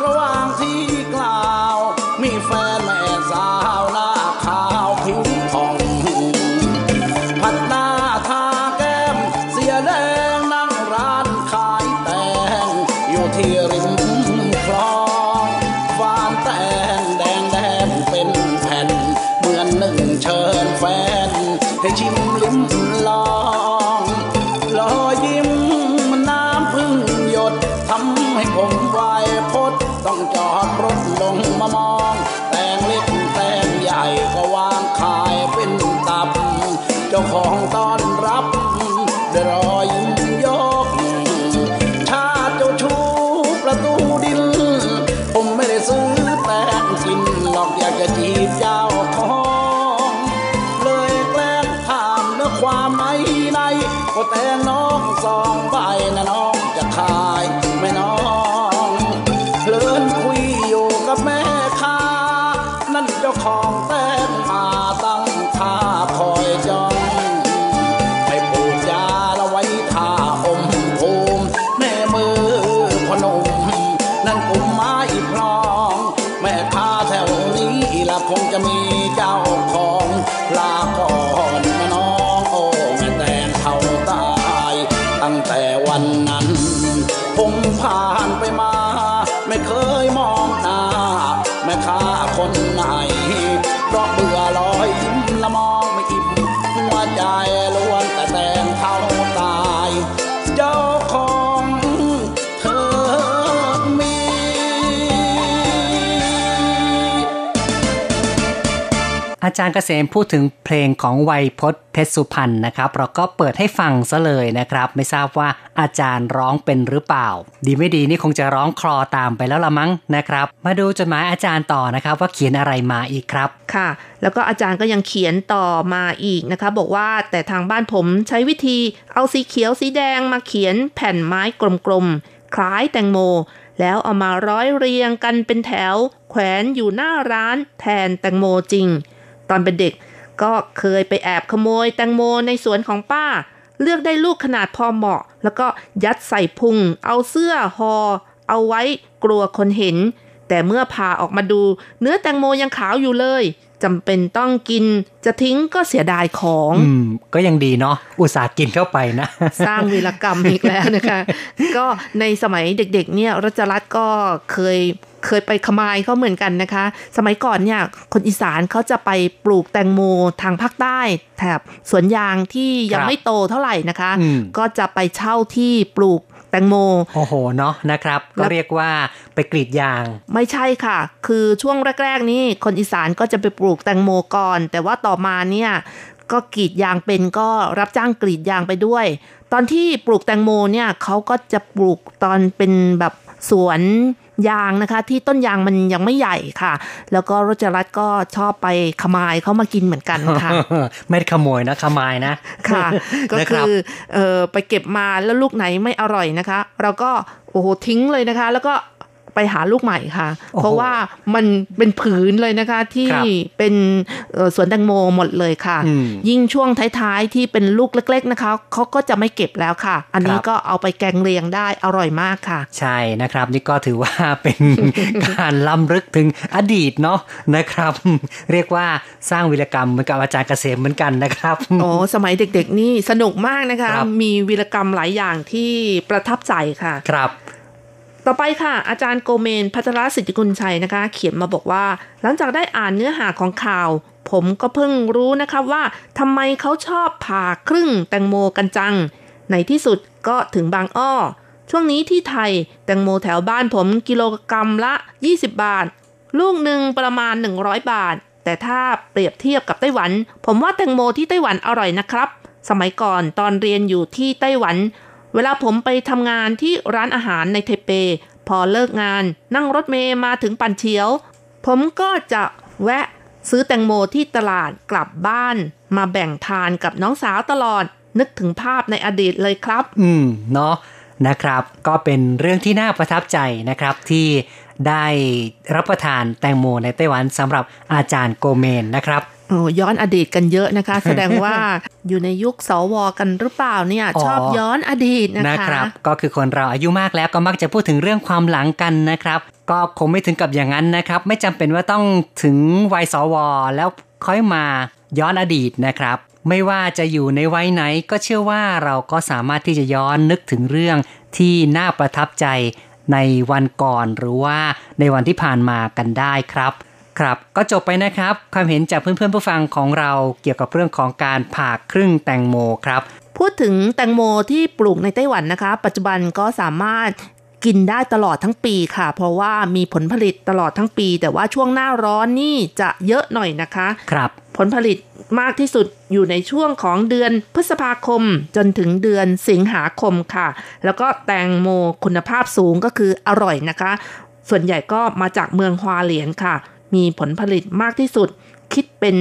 ระหว่าง อาจารย์เกษมพูดถึงเพลงของไวยพจน์เพชรสุพรรณนะครับ เราก็เปิดให้ฟังซะเลยนะครับ ไม่ทราบว่าอาจารย์ร้องเป็นหรือเปล่า ดีไม่ดีนี่คงจะร้องคลอตามไปแล้วละมั้งนะครับ มาดูจดหมายอาจารย์ต่อนะครับ ว่าเขียนอะไรมาอีกครับค่ะ แล้วก็อาจารย์ก็ยังเขียนต่อมาอีกนะคะ บอกว่าแต่ทางบ้านผมใช้วิธีเอาสีเขียวสีแดงมาเขียนแผ่นไม้กลมๆคล้ายแตงโม แล้วเอามาร้อยเรียงกันเป็นแถว แขวนอยู่หน้าร้านแทนแตงโมจริง ตอนเป็นเด็ก ก็เคยไปแอบขโมยแตงโมในสวนของป้า เลือกได้ลูกขนาดพอเหมาะ แล้วก็ยัดใส่พุง เอาเสื้อหอเอาไว้กลัวคนเห็น แต่เมื่อผ่าออกมาดู เนื้อแตงโมยังขาวอยู่เลยจำเป็นต้องกินจะทิ้งก็เสียดายของอืมก็ยังดีเนาะอุตส่าห์กินเข้าไปนะ สร้างวีรกรรมอีกแล้วนะคะ ก็ในสมัยเด็กๆ เนี่ยรัชรัตน์ก็เคย เคยไปขมายเขาเหมือนกันนะคะ สมัยก่อนเนี่ยคนอีสานเขาจะไปปลูกแตงโมทางภาคใต้แถบสวนยางที่ยัครับงไม่โตเท่าไหร่นะคะอืมก็จะไปเช่าที่ปลูกแตงโม โอ้โห เนาะนะครับ ก็เรียกว่าไปกรีดยาง ไม่ใช่ค่ะ คือช่วงแรกๆ นี่คนอีสานก็จะไปปลูกแตงโมก่อน แต่ว่าต่อมาเนี่ยก็กรีดยางเป็นก็รับจ้างกรีดยางไปด้วย ตอนที่ปลูกแตงโมเนี่ยเขาก็จะปลูกตอนเป็นแบบสวน ยางนะคะ ที่ต้นยางมันยังไม่ใหญ่ค่ะ แล้วก็รจรัตน์ก็ชอบไปขมายเขามากินเหมือนกันค่ะไม่ได้ขโมยนะขมายนะค่ะ ก็นะคืรับอเออไปเก็บมาแล้วลูกไหนไม่อร่อยนะคะ เราก็โอ้โหทิ้งเลยนะคะ แล้วก็ ไปหาลูกใหม่ค่ะโอ้โหเพราะว่ามันเป็นผืนเลยนะคะที่ครับเป็นเอ่อสวนแตงโมหมดเลยค่ะอืมยิ่งช่วงท้ายๆที่เป็นลูกเล็ก ๆนะคะเขาก็จะไม่เก็บแล้วค่ะ อันนี้ครับก็เอาไปแกงเลียงได้อร่อยมากค่ะ ใช่นะครับ นี่ก็ถือว่าเป็นการล้ำลึกถึงอดีตเนาะนะครับ เรียกว่าสร้างวิรกรรมเหมือนกับอาจารย์เกษมเหมือนกันนะครับโอ้สมัยเด็กๆนี่สนุกมากนะคะครับมีวีรกรรมหลายอย่างที่ประทับใจค่ะครับ ต่อไปค่ะ อาจารย์โกเมน พัทรสิทธิกุลชัยนะคะ เขียนมาบอกว่า หลังจากได้อ่านเนื้อหาของข่าว ผมก็เพิ่งรู้นะคะว่าทำไมเขาชอบผ่าครึ่งแตงโมกันจัง ในที่สุดก็ถึงบางอ้อ ช่วงนี้ที่ไทย แตงโมแถวบ้านผมกิโลกรัมละ 20 บาท ลูกหนึ่งประมาณ 100 บาท แต่ถ้าเปรียบเทียบกับไต้หวัน ผมว่าแตงโมที่ไต้หวันอร่อยนะครับ สมัยก่อนตอนเรียนอยู่ที่ไต้หวัน เวลาผมไปทำงานที่ร้านอาหารในเทเป พอเลิกงาน นั่งรถเมย์มาถึงปันเชียว ผมก็จะแวะซื้อแตงโมที่ตลาดกลับบ้าน มาแบ่งทานกับน้องสาวตลอด นึกถึงภาพในอดีตเลยครับ อืม เนาะนะครับ ก็เป็นเรื่องที่น่าประทับใจนะครับที่ได้รับประทานแตงโมในไต้หวันสำหรับอาจารย์โกเมนนะครับ โอ้ย้อนอดีตกันเยอะนะคะ แสดงว่าอยู่ในยุคสวกันหรือเปล่าเนี่ยอ๋อชอบย้อนอดีตนะคะนะครับ ก็คือคนเราอายุมากแล้วก็มักจะพูดถึงเรื่องความหลังกันนะครับ ก็คงไม่ถึงกับอย่างนั้นนะครับ ไม่จำเป็นว่าต้องถึงวัยสวแล้วค่อยมาย้อนอดีตนะครับ ไม่ว่าจะอยู่ในวัยไหนก็เชื่อว่าเราก็สามารถที่จะย้อนนึกถึงเรื่องที่น่าประทับใจในวันก่อนหรือว่าในวันที่ผ่านมากันได้ครับ ครับก็จบไปนะครับ ความเห็นจากเพื่อนๆผู้ฟังของเราเกี่ยวกับเรื่องของการผ่าครึ่งแตงโมครับ พูดถึงแตงโมที่ปลูกในไต้หวันนะคะ ปัจจุบันก็สามารถกินได้ตลอดทั้งปีค่ะ เพราะว่ามีผลผลิตตลอดทั้งปี แต่ว่าช่วงหน้าร้อนนี่จะเยอะหน่อยนะคะ ครับ ผลผลิตมากที่สุดอยู่ในช่วงของเดือนพฤษภาคม จนถึงเดือนสิงหาคมค่ะ แล้วก็แตงโมคุณภาพสูงก็คืออร่อยนะคะ ส่วนใหญ่ก็มาจากเมืองฮวาเหลียนค่ะ มีผลผลิตมากที่สุดคิดเป็น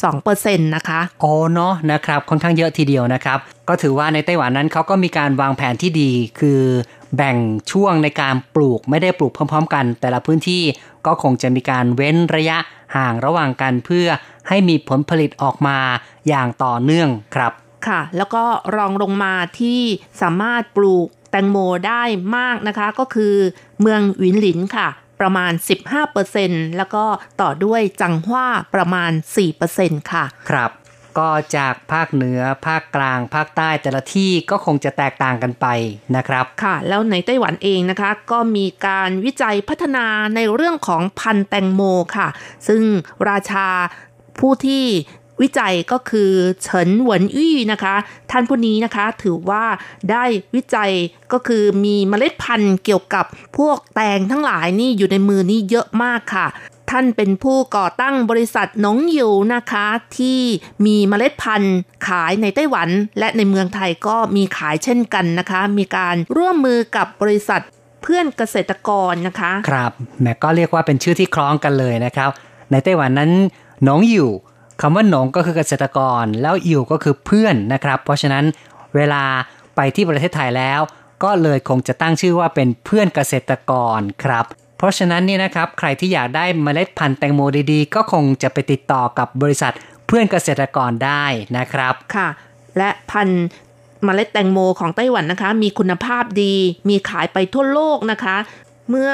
22%นะคะ โอ้เนาะนะครับ ค่อนข้างเยอะทีเดียวนะครับ ก็ถือว่าในไต้หวันนั้นเขาก็มีการวางแผนที่ดี คือแบ่งช่วงในการปลูกไม่ได้ปลูกพร้อม ๆ กัน แต่ละพื้นที่ก็คงจะมีการเว้นระยะห่างระหว่างกันเพื่อให้มีผลผลิตออกมาอย่างต่อเนื่องครับ ค่ะ แล้วก็รองลงมาที่สามารถปลูกแตงโมได้มากนะคะ ก็คือเมืองหวินหลินค่ะ ประมาณ 15%แล้วก็ต่อด้วยจังหว้าประมาณ 4%ค่ะ ครับก็จากภาคเหนือภาคกลาง ภาคใต้แต่ละที่ก็คงจะแตกต่างกันไปนะครับ ค่ะ แล้วในไต้หวันเองนะคะ ก็มีการวิจัยพัฒนาในเรื่องของพันธุ์แตงโมค่ะ ซึ่งราชาผู้ที่ วิจัยก็คือเฉินหวนอี้นะคะ ท่านผู้นี้นะคะถือว่าได้วิจัยก็คือมีเมล็ดพันธุ์เกี่ยวกับพวกแตงทั้งหลายนี่อยู่ในมือนี่เยอะมากค่ะท่านเป็นผู้ก่อตั้งบริษัทหนงหยูนะคะที่มีเมล็ดพันธุ์ขายในไต้หวัน และในเมืองไทยก็มีขายเช่นกันนะคะ มีการร่วมมือกับบริษัทเพื่อนเกษตรกรนะคะ ครับแหมก็เรียกว่าเป็นชื่อที่คล้องกันเลยนะครับ ในไต้หวันนั้นหนองอยู่ คำว่าหนงก็คือเกษตรกร แล้วอยู่ก็คือเพื่อนนะครับ เพราะฉะนั้นเวลาไปที่ประเทศไทยแล้ว ก็เลยคงจะตั้งชื่อว่าเป็นเพื่อนเกษตรกรครับ เพราะฉะนั้นนี่นะครับใครที่อยากได้เมล็ดพันธุ์แตงโมดีๆ ก็คงจะไปติดต่อกับบริษัทเพื่อนเกษตรกรได้นะครับค่ะ และพันธุ์เมล็ดแตงโมของไต้หวันนะคะ มีคุณภาพดี มีขายไปทั่วโลกนะคะ เมื่อ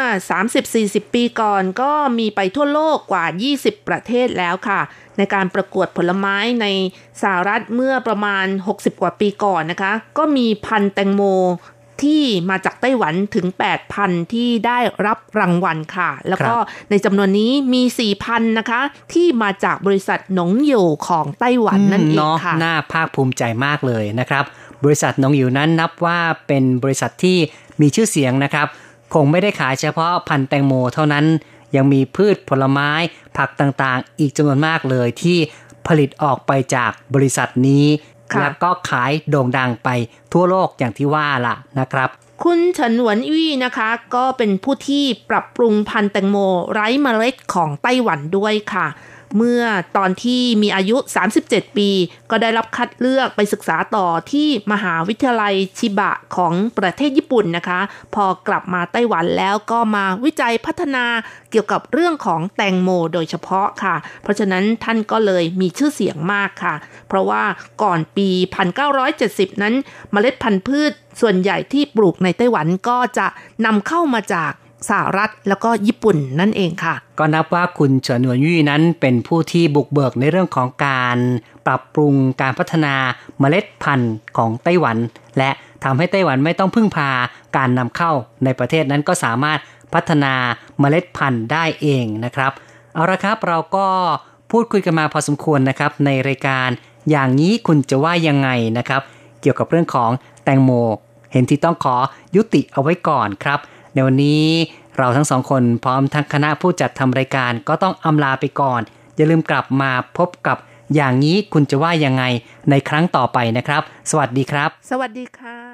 30-40 ปีก่อนก็มีไปทั่วโลกกว่า 20 ประเทศแล้วค่ะ ในการประกวดผลไม้ในสหรัฐเมื่อประมาณ 60 กว่าปีก่อนนะคะ ก็มีพันธุ์แตงโมที่มาจากไต้หวันถึง 8,000 ที่ได้รับรางวัลค่ะ แล้วก็ในจำนวนนี้มี 4,000 นะคะ ที่มาจากบริษัทหนงโยู่ของไต้หวันนั่นเองเนาะค่ะน่าภาคภูมิใจมากเลยนะครับ บริษัทนงอยู่นั้นนับว่าเป็นบริษัทที่มีชื่อเสียงนะครับ คงไม่ได้ขายเฉพาะพันธุ์แตงโมเท่านั้น ยังมีพืชผลไม้ผักต่างๆ อีกจำนวนมากเลยที่ผลิตออกไปจากบริษัทนี้ค่ะแล้วก็ขายโด่งดังไปทั่วโลกอย่างที่ว่าล่ะนะครับ คุณเฉินหวนอี้นะคะ ก็เป็นผู้ที่ปรับปรุงพันธุ์แตงโมไร้เมล็ดของไต้หวันด้วยค่ะ เมื่อตอนที่มีอายุ 37 ปี ก็ได้รับคัดเลือกไปศึกษาต่อที่มหาวิทยาลัยชิบะของประเทศญี่ปุ่นนะคะ พอกลับมาไต้หวันแล้วก็มาวิจัยพัฒนาเกี่ยวกับเรื่องของแตงโมโดยเฉพาะค่ะ เพราะฉะนั้นท่านก็เลยมีชื่อเสียงมากค่ะ เพราะว่าก่อนปี 1970 นั้นเมล็ดพันธุ์พืชส่วนใหญ่ที่ปลูกในไต้หวันก็จะนำเข้ามาจาก สหรัฐแล้วก็ญี่ปุ่นนั่นเองค่ะ ก็นับว่าคุณเฉินหนวนยี่นั้นเป็นผู้ที่บุกเบิกในเรื่องของการปรับปรุงการพัฒนาเมล็ดพันธุ์ของไต้หวัน และทำให้ไต้หวันไม่ต้องพึ่งพาการนำเข้าในประเทศนั้นก็สามารถพัฒนาเมล็ดพันธุ์ได้เองนะครับ เอาละครับเราก็พูดคุยกันมาพอสมควรนะครับ ในรายการอย่างนี้คุณจะว่ายังไงนะครับ เกี่ยวกับเรื่องของแตงโม เห็นที่ต้องขอยุติเอาไว้ก่อนครับ ในวันนี้เราทั้งสองคนพร้อมทั้งคณะผู้จัดทำรายการก็ต้องอำลาไปก่อน อย่าลืมกลับมาพบกับอย่างนี้คุณจะว่ายังไงในครั้งต่อไปนะครับ สวัสดีครับ สวัสดีค่ะ